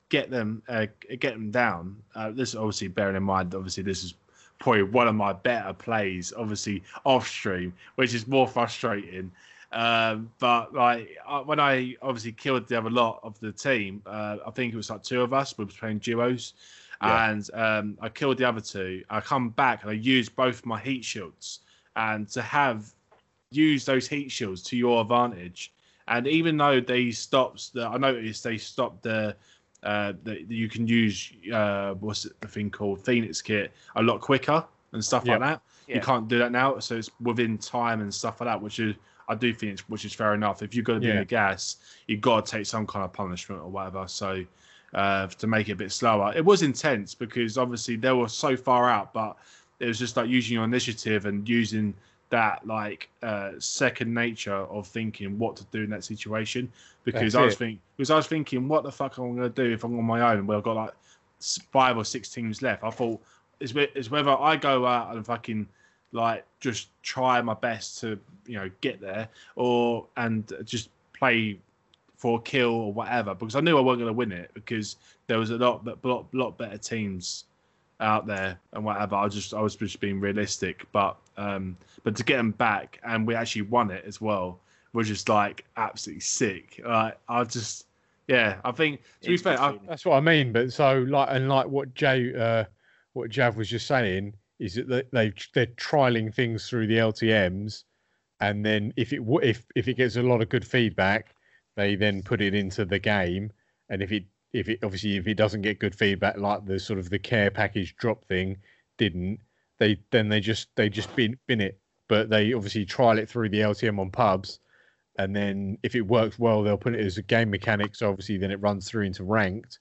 get them uh, get them down. Uh, this obviously bearing in mind, obviously this is probably one of my better plays, obviously off stream, which is more frustrating. Um, but like when I obviously killed the other lot of the team, uh, I think it was like two of us. We were playing duos, Yeah. and um, I killed the other two. I come back and I use both my heat shields, and to have used those heat shields to your advantage. And even though they stops the, I noticed they stopped the. Uh, that you can use uh, what's it, the thing called Phoenix kit a lot quicker and stuff Yeah. like that. You can't do that now, so it's within time and stuff like that, which is I do think it's, which is fair enough. If you've got to be in the gas, you've got to take some kind of punishment or whatever. So uh, to make it a bit slower, it was intense because obviously they were so far out, but it was just like using your initiative and using that like uh, second nature of thinking what to do in that situation. Because That's I was thinking, because I was thinking, what the fuck am I going to do if I'm on my own? Well, I've got like five or six teams left. I thought it's, it's whether I go out and fucking like just try my best to you know get there or and just play for a kill or whatever because I knew I wasn't going to win it because there was a lot but lot, lot better teams out there and whatever. I just I was just being realistic, but um but to get them back and we actually won it as well was just like absolutely sick. Like I just yeah I think to be fair I. That's what I mean. But so like and like what Jay, uh, what Jav was just saying is that they they're trialing things through the LTM's, and then if it if if it gets a lot of good feedback, they then put it into the game, and if it if it obviously if it doesn't get good feedback like the sort of the care package drop thing didn't, they then they just they just bin bin it. But they obviously trial it through the LTM on pubs, and then if it works well, they'll put it as a game mechanic. So obviously, then it runs through into ranked,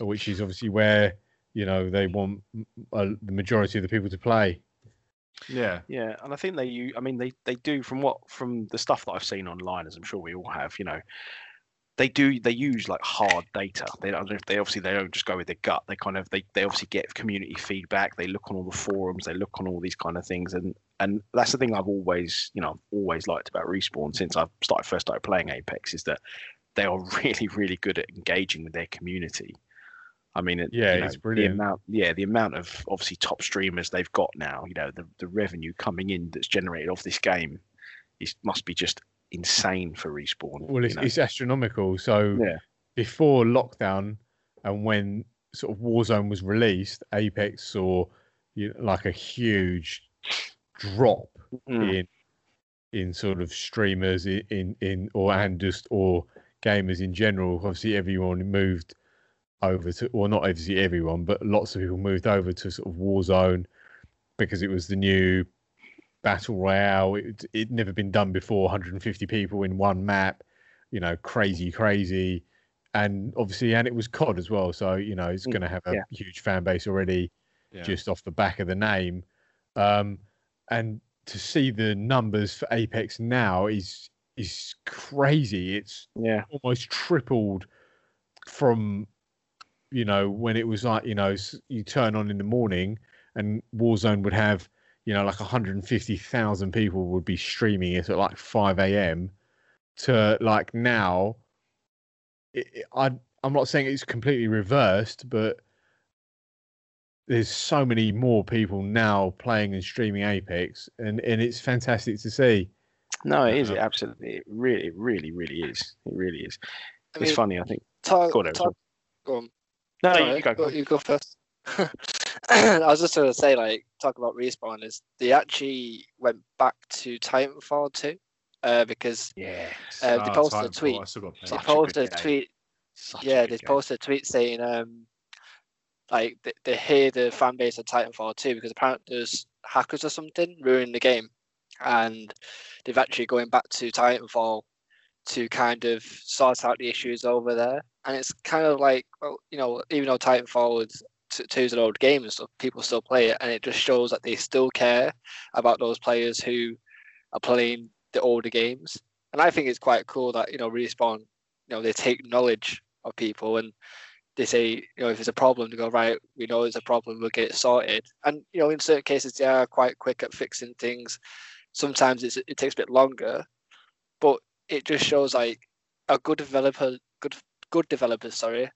which is obviously where you know they want the majority of the people to play. Yeah Yeah, and I think they. I mean, they they do from what from the stuff that I've seen online, as I'm sure we all have. You know, they do they use like hard data. They don't. They obviously they don't just go with their gut. They kind of they they obviously get community feedback. They look on all the forums. They look on all these kind of things, and and that's the thing I've always you know always liked about respawn since I started first started playing Apex is that they are really really good at engaging with their community. I mean, it, Yeah, you know, it's brilliant. The amount, yeah, the amount of obviously top streamers they've got now, you know, the, the revenue coming in that's generated off this game is must be just insane for respawn. Well, you it's, know. it's astronomical. So Yeah. before lockdown and when sort of Warzone was released, Apex saw you know, like a huge drop Mm. in in sort of streamers in in or and just or gamers in general. Obviously, everyone moved over to, well, not obviously everyone, but lots of people moved over to sort of Warzone because it was the new battle royale. It, it'd never been done before. 150 people in one map, you know, crazy, crazy, and obviously, and it was COD as well. So you know, it's Mm, going to have a yeah. huge fan base already Yeah. just off the back of the name. Um, and to see the numbers for Apex now is is crazy. It's Yeah. almost tripled from you know when it was like you know you turn on in the morning and Warzone would have you know like 150,000 people would be streaming it at like 5 a.m. to like now. It, it- I I'm not saying it's completely reversed, but there's so many more people now playing and streaming Apex, and and it's fantastic to see. No, it is. Uh, It absolutely. It really, it really, really is. It really is. I it's mean, funny. I think. talk, Go on, Eric, go on. No, no, Sorry, you go. go. You go first. I was just going to say, like, talk about respawn is they actually went back to Titanfall 2 uh, because Yeah. uh, they posted a tweet. I still got They Such a posted a tweet. Such Yeah, good they game. posted a tweet saying, um, like, they, they hear the fan base of Titanfall 2 because apparently there's hackers or something ruining the game. And they've actually going back to Titanfall to kind of sort out the issues over there. And it's kind of like, well, you know, even though Titanfall two is an old game and stuff, people still play it, and it just shows that they still care about those players who are playing the older games. And I think it's quite cool that you know respawn, you know, they take knowledge of people and they say, you know, if there's a problem, they go right. We know there's a problem. We'll get it sorted. And you know, in certain cases, they are quite quick at fixing things. Sometimes it's, it takes a bit longer, but it just shows like a good developer, good good developers, sorry,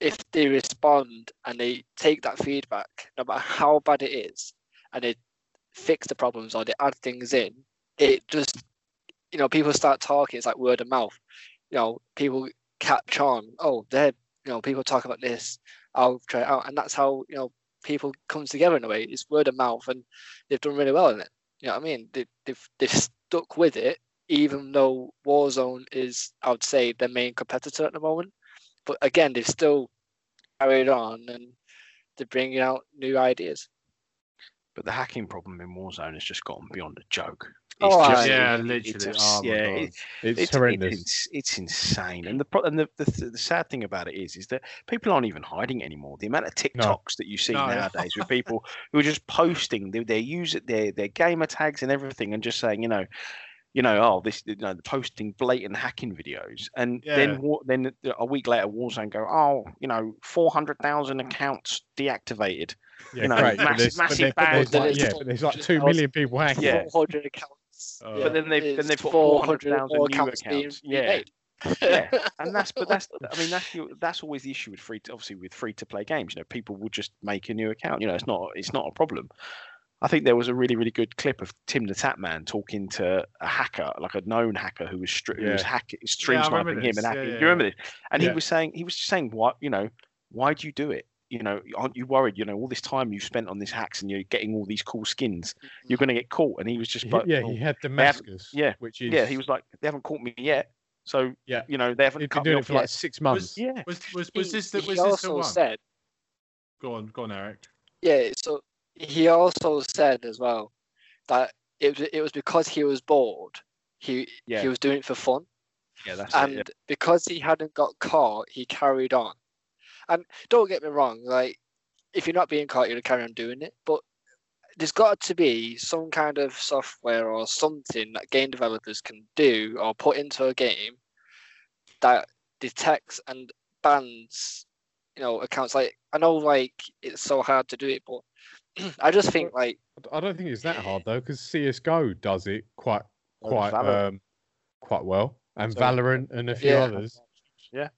if they respond and they take that feedback, no matter how bad it is, and they fix the problems or they add things in, it just, you know, people start talking. It's like word of mouth. You know, people catch on. Oh, they're, you know, people talk about this. I'll try it out, and that's how you know people come together in a way. It's word of mouth, and they've done really well in it. You know what I mean? They, they've they've stuck with it, even though Warzone is, I would say, their main competitor at the moment. But again, they've still carried on and they're bringing out new ideas. But the hacking problem in Warzone has just gotten beyond a joke. Oh, just- Yeah, literally. It's, Oh yeah, it- It's, it's horrendous. It's, it's insane, and the and the, the the sad thing about it is, is that people aren't even hiding anymore. The amount of TikToks that you see No. nowadays with people who are just posting their their user their their gamer tags and everything, and just saying, you know, you know, oh, this, you know, posting blatant hacking videos, and Yeah. then wa- then a week later, Warzone go, oh, you know, four hundred thousand accounts deactivated. Yeah, you know, great. massive- there's, massive there- but there's like, There's yeah, but there's like just two thousands- million people hacking. Yeah. 400 accounts. Uh, yeah, But then they then they it's put 400 400,000 new accounts being accounts. Yeah. yeah, and that's but that's I mean that's that's always the issue with free to, obviously with free to play games. You know, people will just make a new account. You know, it's not it's not a problem. I think there was a really really good clip of Tim the Tatman talking to a hacker, like a known hacker who was stri- who was Yeah. hacking stream Yeah, sniping him and hacking. yeah, Do you remember yeah. this? And Yeah. he was saying he was just saying what you know why do you do it? You know, aren't you worried? You know, all this time you've spent on these hacks and you're getting all these cool skins, you're going to get caught. And he was just He- like, yeah, "Well, he oh, had haven't- Damascus. yeah, which is yeah, he was like, they haven't caught me yet. So Yeah. you know, they haven't He'd been cut me doing it for yet. like six months. yeah, Was was was He- this the he was this the also one? said, Go on, go on, Eric. yeah, so he also said as well that it was, it was because he was bored. He Yeah. he was doing it for fun. yeah, that's and it. because he hadn't got caught, he carried on. And don't get me wrong, like if you're not being caught, you'll carry on doing it. But there's got to be some kind of software or something that game developers can do or put into a game that detects and bans, you know, accounts. Like I know, like it's so hard to do it, but I just think like I don't think it's that hard though, because CS:GO does it quite Oh, quite um quite well, and So- Valorant and a few Yeah. others. Yeah,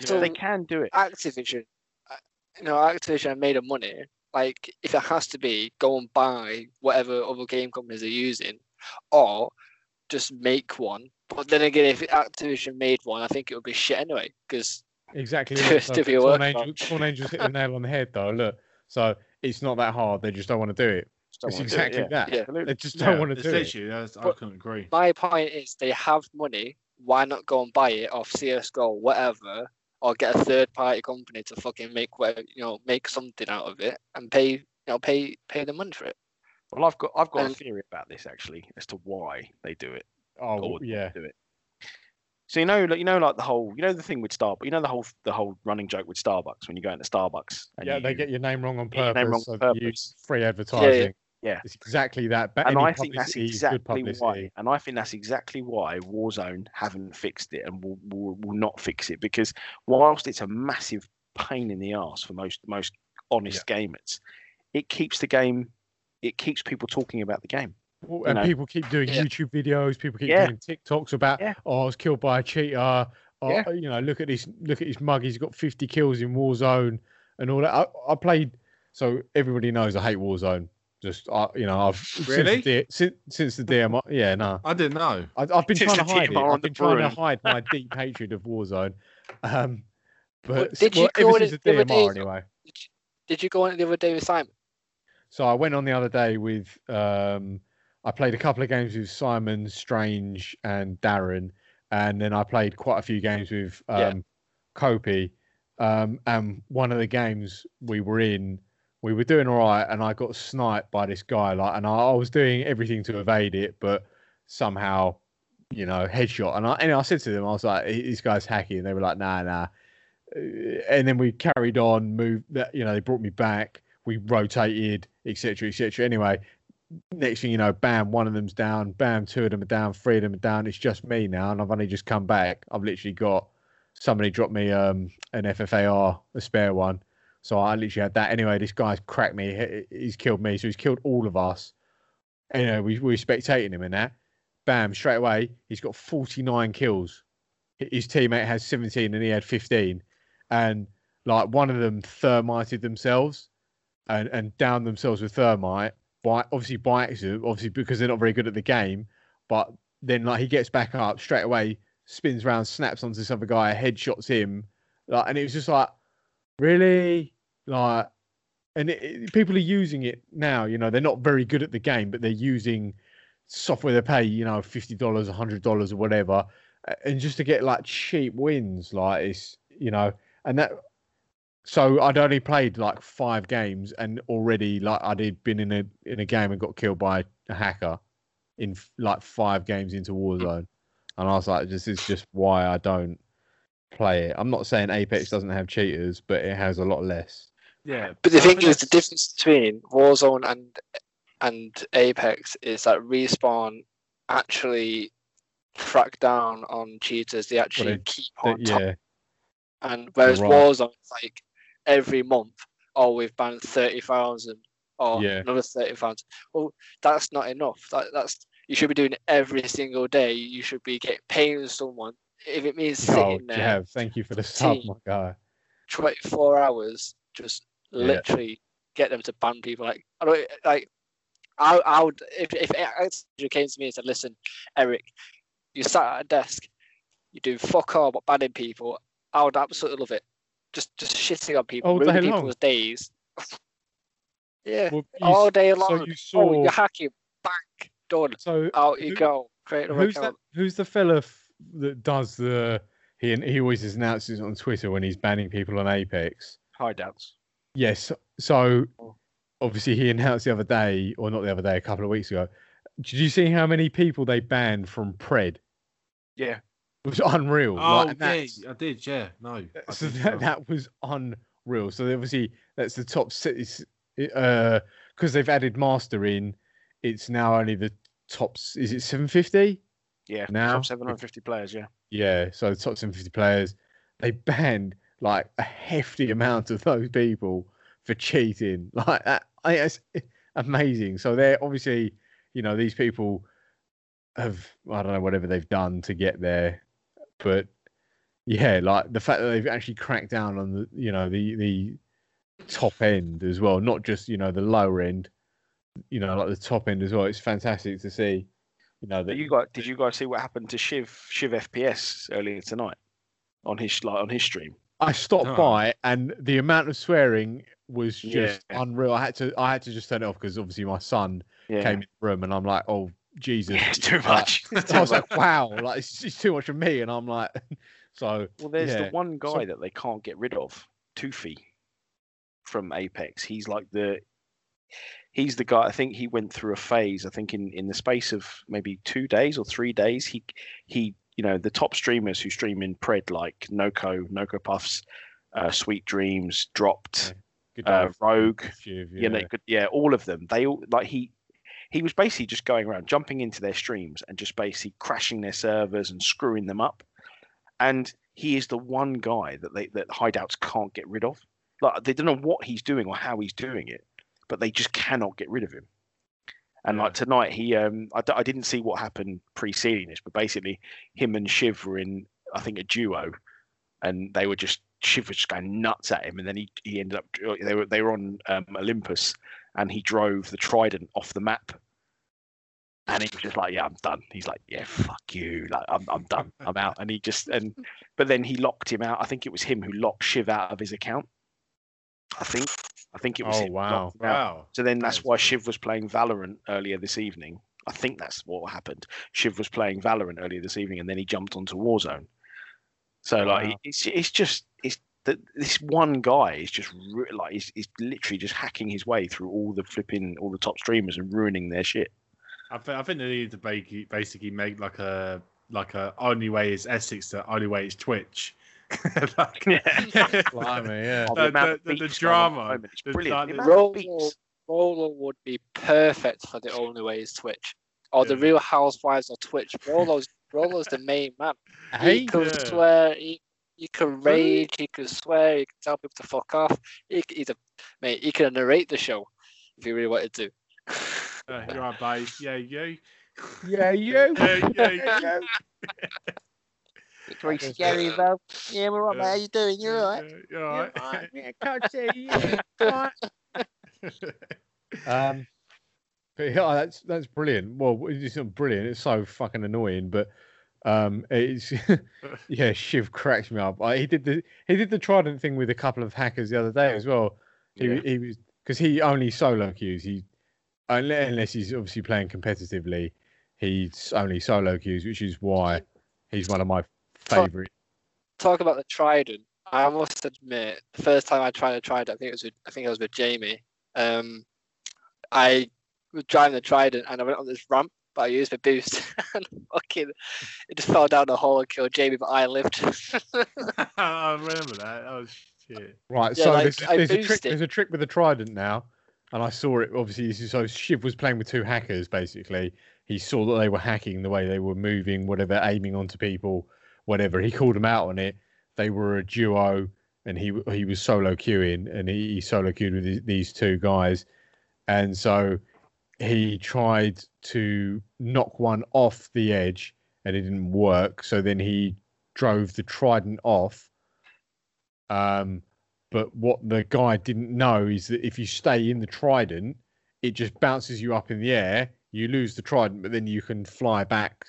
so- they can do it. Activision, uh, you know, Activision made of money. Like, if it has to be, go and buy whatever other game companies are using, or just make one. But then again, if Activision made one, I think it would be shit anyway. Because Exactly. To- right. to be a Torn work Angel, Torn Angels hit the nail on the head though. Look, so it's not that hard. They just don't want to do it. It's wanna it, exactly yeah. that. Yeah. They just don't want to it's do it. literally, I couldn't agree. my point is, they have money. Why not go and buy it off CS:GO, whatever, or get a third party company to fucking make whatever you know make something out of it and pay you know pay pay the money for it. Well, I've got I've got a theory about this actually as to why they do it. Oh Or yeah, do it. So you know, like, you know, like the whole, you know, the thing with Starbucks, you know, the whole, the whole running joke with Starbucks when you go into Starbucks. And yeah, you, they get your name wrong on purpose. name wrong on purpose. free advertising. Yeah. it's exactly that. But and I think that's publicity is good exactly why, and I think that's exactly why Warzone haven't fixed it and will, will, will not fix it because whilst it's a massive pain in the ass for most most honest gamers, it keeps the game, it keeps people talking about the game. Well, and know. people keep doing Yeah. YouTube videos. People keep Yeah. doing TikToks about, Yeah. oh, I was killed by a cheater. Oh, Yeah. you know, look at this, look at his mug. He's got 50 kills in Warzone and all that. I, I played, so everybody knows I hate Warzone. Just, I, you know, I've Really? since the, D- since, since the DMR. Yeah, no, I didn't know. I, I've been Since trying to hide it. I've been trying to hide my deep hatred of Warzone. Um, Well, but did you well, go ever on since it the the other DMR day? anyway. Did you go on it the other day with Simon? So I went on the other day with um I played a couple of games with Simon, Strange, and Darren, and then I played quite a few games with um Yeah. Kopi. Um and one of the games we were in, we were doing all right, and I got sniped by this guy, like and I, I was doing everything to evade it, but somehow, you know, headshot. And I and I said to them, I was like, this guy's hacking, and they were like, nah, nah. Uh, And then we carried on, moved you know, they brought me back we rotated, etc., etc. Anyway, next thing you know, bam, one of them's down, bam, two of them are down, three of them are down. It's just me now, and I've only just come back. I've literally got somebody dropped me um, an FFAR, a spare one, so I literally had that. Anyway, this guy's cracked me. He's killed me, so he's killed all of us. Anyway, we, we were spectating him in that. Bam, straight away, he's got 49 kills. His teammate has 17 and he had 15. And like one of them thermited themselves and, and downed themselves with thermite by obviously by accident, obviously because they're not very good at the game. But then like he gets back up straight away, spins around, snaps onto this other guy, headshots him. Like, and it was just like, really, like, and it, it- people are using it now. You know, they're not very good at the game, but they're using software they pay, you know, fifty dollars, hundred dollars, or whatever, and just to get like cheap wins, like it's you know, and that. So I'd only played like five games, and already like I'd been in a in a game and got killed by a hacker in f- like five games into Warzone, and I was like, this is just why I don't play it. I'm not saying Apex doesn't have cheaters, but it has a lot less. Yeah, But the thing is, the difference between Warzone and and Apex is that respawn actually crack down on cheaters. They actually they- keep But on top. yeah, And whereas right. Warzone, it's like every month, oh, we've banned thirty thousand, or Yeah. another thirty thousand. Well, that's not enough. That, that's you should be doing it every single day. You should be getting paying someone if it means oh, sitting there Jav, thank you for the sub, my guy. 24 hours just Yeah. literally get them to ban people like I don't like I, I would if if you came to me and said listen Eric you sat at a desk you do fuck all but banning people I would absolutely love it just just shitting on people All day ruining long. people's days yeah Well, you all s- day so long you oh saw you're hacking back done so out you who- go create a who's that? Who's the fella f- that does the? He he always announces on Twitter when he's banning people on Apex. Hideouts. Yes. So Oh. obviously he announced the other day, or not the other day, a couple of weeks ago. Did you see how many people they banned from Pred? Yeah. It was unreal. Oh, like, yeah, I did. Yeah, no. So did that, know. that was unreal. So obviously that's the top cities uh because they've added master in. It's now only the tops. Is it 750? Yeah. Now- Top 750 players. Yeah. Yeah, so the top 750 players, they banned like a hefty amount of those people for cheating. Like that, it's amazing. So they're obviously, you know, these people have I don't know whatever they've done to get there, but yeah, like the fact that they've actually cracked down on the, you know, the the top end as well, not just you know the lower end, you know, like the top end as well. It's fantastic to see. You know that you guys, did you guys see what happened to Shiv Shiv FPS earlier tonight on his like on his stream? I stopped Oh. by and the amount of swearing was Yeah. just unreal. I had to I had to just turn it off because obviously my son Yeah. came in the room and I'm like, oh Jesus. Yeah, it's too Like, much. It's I was too like, wow, like it's, it's too much for me. And I'm like, So Well, there's yeah. the one guy So- that they can't get rid of, Toofy, from Apex. He's like the he's the guy. I think he went through a phase. I think in in the space of maybe two days or three days, he he you know the top streamers who stream in Pred like Noco, Noco Puffs, uh, Sweet Dreams, Dropped, good uh, Rogue, yeah, they could, yeah, all of them. They all like he he was basically just going around jumping into their streams and just basically crashing their servers and screwing them up. And he is the one guy that they that hideouts can't get rid of. Like they don't know what he's doing or how he's doing it, but they just cannot get rid of him. And like tonight, he um I, d- I didn't see what happened preceding this, but basically him and Shiv were in I think a duo, and they were just Shiv was just going nuts at him, and then he he ended up they were they were on um, Olympus, and he drove the Trident off the map. And he was just like, "Yeah, I'm done." He's like, "Yeah, fuck you! Like, I'm, I'm done. I'm out." And he just and, but then he locked him out. I think it was him who locked Shiv out of his account. I think, I think it was Oh, him. wow. locked him out. Wow. So then that's That's why. Shiv was playing Valorant earlier this evening. I think that's what happened. Shiv was playing Valorant earlier this evening, and then he jumped onto Warzone. So like, Wow. it's it's just it's that this one guy is just ru- like he's, he's literally just hacking his way through all the flipping all the top streamers and ruining their shit. I, th- I think they need to basically, basically make like a like a only way is Essex, the only way is Twitch. like, Blimey, yeah. Oh, The- amount the- the beats going on at drama, moment, it's brilliant. like The the- amount of Rolo, beats. Rolo would be perfect for the only way is Twitch. Or the Real Housewives of Twitch. Rolo's Rolo's the main man. He could yeah. swear, he, he can rage, he can swear, he can tell people to fuck off. He, c- he's a mate. He could narrate the show if he really wanted to. Uh, you're right, babe. Yeah, you. yeah, you. Yeah, yeah, Very scary, though. Yeah, we're right, mate. How you doing? you. Yeah, You're all right. Yeah, can't say yeah. right. Um, but yeah, that's that's brilliant. Well, it's not brilliant. It's so fucking annoying, but um, it's yeah. Shiv cracks me up. Uh, he did the he did the Trident thing with a couple of hackers the other day as well. He Yeah. he was because he only solo queues. He unle- unless he's obviously playing competitively, he's only solo queues, which is why he's one of my favorite. Talk about the Trident. I must admit, the first time I tried a Trident, I think it was with, I think I was with Jamie. Um, I was driving the Trident and I went on this ramp, but I used the boost and fucking it just fell down the hole and killed Jamie, but I lived. I remember that. Oh shit. Right, Yeah, so like, there's, there's a trick. boosted. There's a trick with the trident now, and I saw it. Obviously, so Shiv was playing with two hackers. Basically, he saw that they were hacking the way they were moving, whatever, aiming onto people, whatever. He called them out on it. They were a duo, and he he was solo queuing, and he, he solo queued with these, these two guys, and so he tried to knock one off the edge, and it didn't work. So then he drove the trident off. Um, but what the guy didn't know is that if you stay in the trident, it just bounces you up in the air. You lose the trident, but then you can fly back,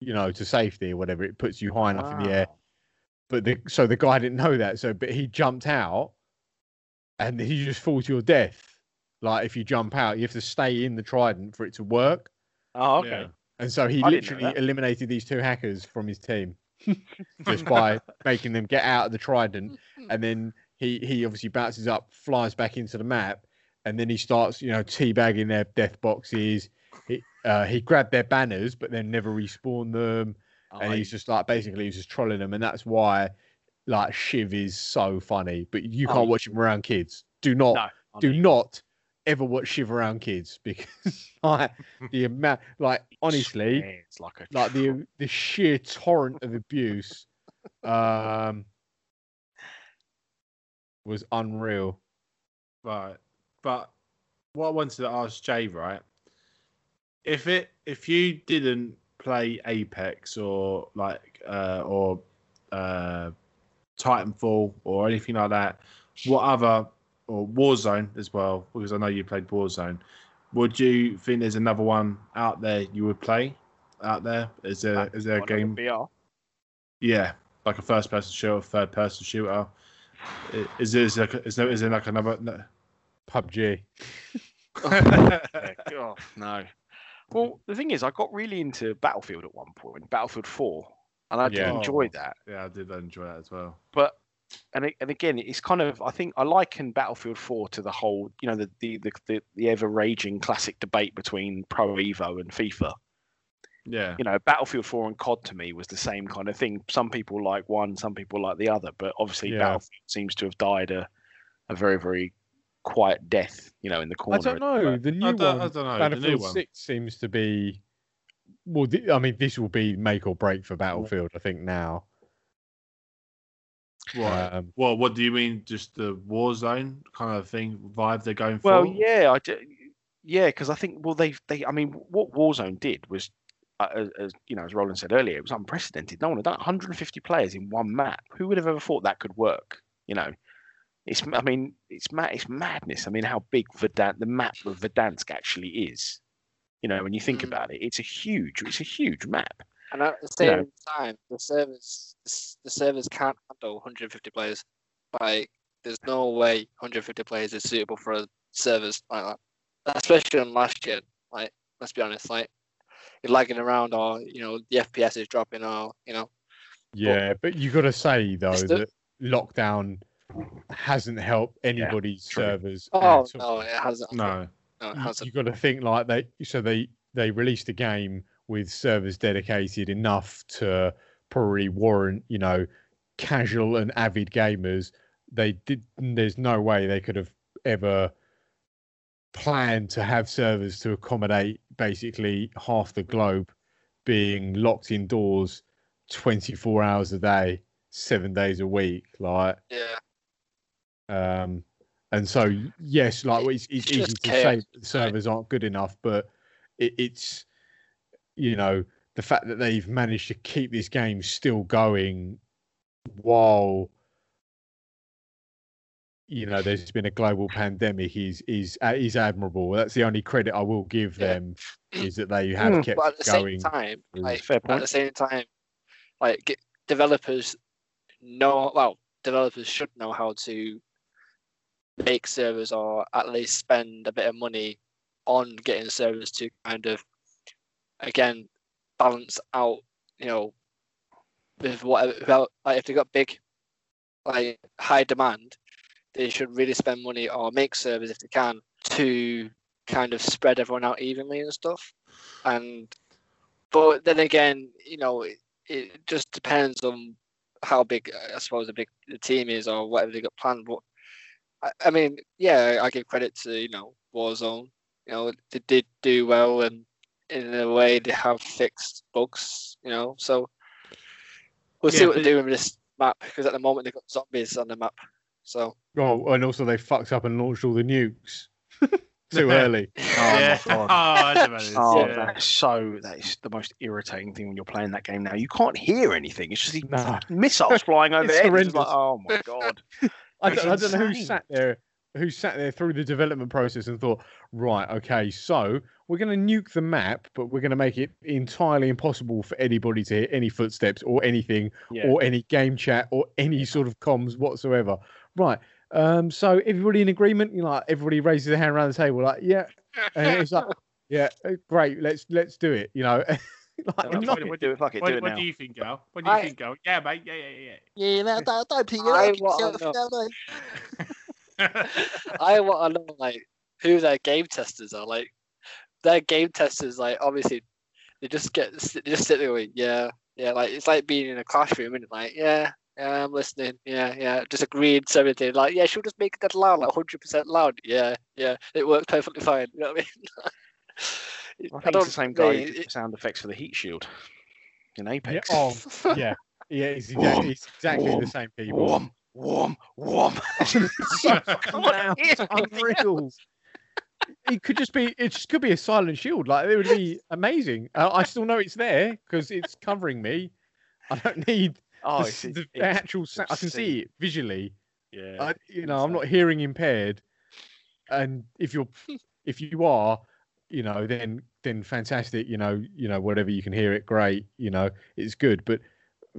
you know, to safety or whatever. It puts you high enough in the air. But the so the guy didn't know that. So, but he jumped out, and he just falls to your death. Like if you jump out, you have to stay in the trident for it to work. Oh, okay. Yeah. And so he I literally eliminated these two hackers from his team just by making them get out of the trident. And then he, he obviously bounces up, flies back into the map, and then he starts, you know, teabagging their death boxes. He, uh, he grabbed their banners, but then never respawned them. And he's just like basically he's just trolling them. And that's why like Shiv is so funny. But you Oh, can't watch him around kids. Do not no, do not ever watch Shiver around kids because like the amount like honestly it's like a like the the sheer torrent of abuse um was unreal Right. But what I wanted to ask Jay, right? If it if you didn't play Apex or like uh or uh Titanfall or anything like that, what other or Warzone as well, because I know you played Warzone, would you think there's another one out there you would play out there? Is there is there a What, like game VR? yeah, like a first person shooter, third person shooter? I- Is there, is there, is there, is there like another? no- pubg Yeah, oh, no. Well, the thing is, I got really into Battlefield at one point, Battlefield 4. and I did Yeah. enjoy that. Yeah, I did enjoy that as well. But and and again, it's kind of I think I liken Battlefield 4 to the whole you know the the the, the, the ever raging classic debate between Pro Evo and FIFA. Yeah. You know, Battlefield 4 and COD to me was the same kind of thing. Some people like one, some people like the other, but obviously Yeah. Battlefield seems to have died a a very very quiet death. You know, in the corner. I don't know. The new I don't, I one, don't know. The new Battlefield one. Six, seems to be. Well, th- I mean, this will be make or break for Battlefield. I think now. What? Um, What? What do you mean? Just the war zone kind of thing vibe they're going Well, for? Well, yeah, I do, yeah, because I think well they they I mean what Warzone did was, uh, as, as you know, as Roland said earlier, it was unprecedented. No one had done 150 players in one map. Who would have ever thought that could work? You know, it's I mean it's mad it's madness. I mean how big Verdan the map of Verdansk actually is. You know, when you think Mm. about it, it's a huge it's a huge map. And at the same know. time, the servers the servers can't handle 150 players. Like, there's no way 150 players is suitable for a servers like that, especially on last year. Like, let's be honest, like you're lagging around, or you know the FPS is dropping, or you know. yeah, but you got to say though It's the- that lockdown hasn't helped anybody's true. servers. Oh at all. no, it hasn't. No. no, it you, hasn't. you got to think like they so they they released a game with servers dedicated enough to probably warrant you know casual and avid gamers they did there's no way they could have ever planned to have servers to accommodate basically half the globe being locked indoors 24 hours a day 7 days a week like Yeah, um, and so, yes, like it's, it's It's easy to chaos, say the servers aren't good enough, but it, it's, you know, the fact that they've managed to keep this game still going while, you know, there's been a global pandemic is is uh, is admirable. That's the only credit I will give Yeah. them is that they have Mm, kept but at the going. same time, like Fair at the same time, like get, developers know well, developers should know how to make servers or at least spend a bit of money on getting servers to kind of again balance out, you know, with whatever like if they got big like high demand, they should really spend money or make servers if they can to kind of spread everyone out evenly and stuff. And but then again, you know, it, it just depends on how big I suppose the big the team is or whatever they got planned. But I, I mean, yeah, I give credit to you know Warzone. You know, they did do well, and in a way, they have fixed bugs. You know, so we'll see what they do but- with this map because at the moment they've got zombies on the map. So Oh, and also they fucked up and launched all the nukes too early. Oh yeah. my god. Oh, I don't know. It's- Oh, yeah. that's so that is the most irritating thing when you're playing that game now. You can't hear anything. It's just these Nah. missiles flying over. It's like, oh my god. I don't, I don't know who sat there who sat there through the development process and thought, right, okay, so we're going to nuke the map, but we're going to make it entirely impossible for anybody to hear any footsteps or anything Yeah. or any game chat or any sort of comms whatsoever. Right. Um, so everybody in agreement, you know, like everybody raises their hand around the table, like, yeah, and it's like, yeah, uh, great, let's let's do it, you know. like, We'll nothing- do it. Fuck it. What, do it what now. do you think, Gal? What do you I- think, Gal? Yeah, mate. Yeah, yeah, Yeah, Yeah, no, don't, don't pee I want to know. yeah. I want to know like who their game testers are. Like their game testers, like obviously they just get they just sit there going, yeah, yeah. Like it's like being in a classroom, and like, yeah, yeah, I'm listening, yeah, yeah, just agreeing to everything. Like, yeah, she'll just make that loud, like 100 percent loud. Yeah, yeah, it works perfectly fine. You know what I mean? I think it's the same guy who did the sound effects for the heat shield in yeah, Apex. oh, yeah, yeah, it's exactly, it's exactly the same people. Warm, warm, warm. so fucking loud, it's unreal. It could just be. It just could be a silent shield. Like it would be amazing. Uh, I still know it's there because it's covering me. I don't need Oh, the, it's, s- the it's actual. Sa- I can see it visually. Yeah. I, you know, I'm not hearing impaired. And if you're, if you are, you know, then then fantastic. You know, you know, whatever you can hear it, great. You know, it's good. But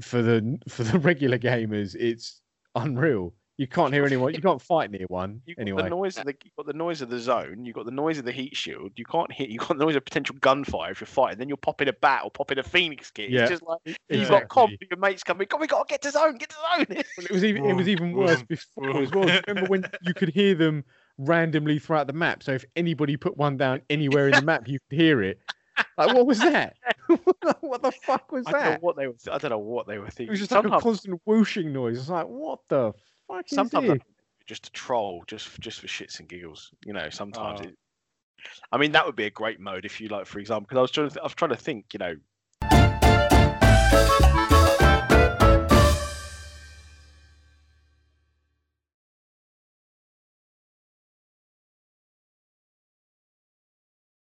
for the for the regular gamers, it's unreal. You can't hear anyone. You can't fight near one You've got anyway. the noise of the you've got the noise of the zone. You've got the noise of the heat shield. You can't hit. You've got the noise of potential gunfire if you're fighting. Then you're popping a bat or popping a phoenix kit. Yeah. It's just like you've got Exactly. comp. Your mates coming. God, we got to get to zone. Get to zone. Well, it was even it was even worse before as well. Remember when you could hear them randomly throughout the map? So if anybody put one down anywhere in the map, you could hear it. Like what was that? what the fuck was I don't know that? what they were. I don't know what they were thinking. It was just like a constant whooshing noise. It's like what the fuck is sometimes this? just a troll, just just for shits and giggles. You know, sometimes Oh. it. I mean, that would be a great mode if you like, for example, because I was trying to, th- I was trying to think, you know,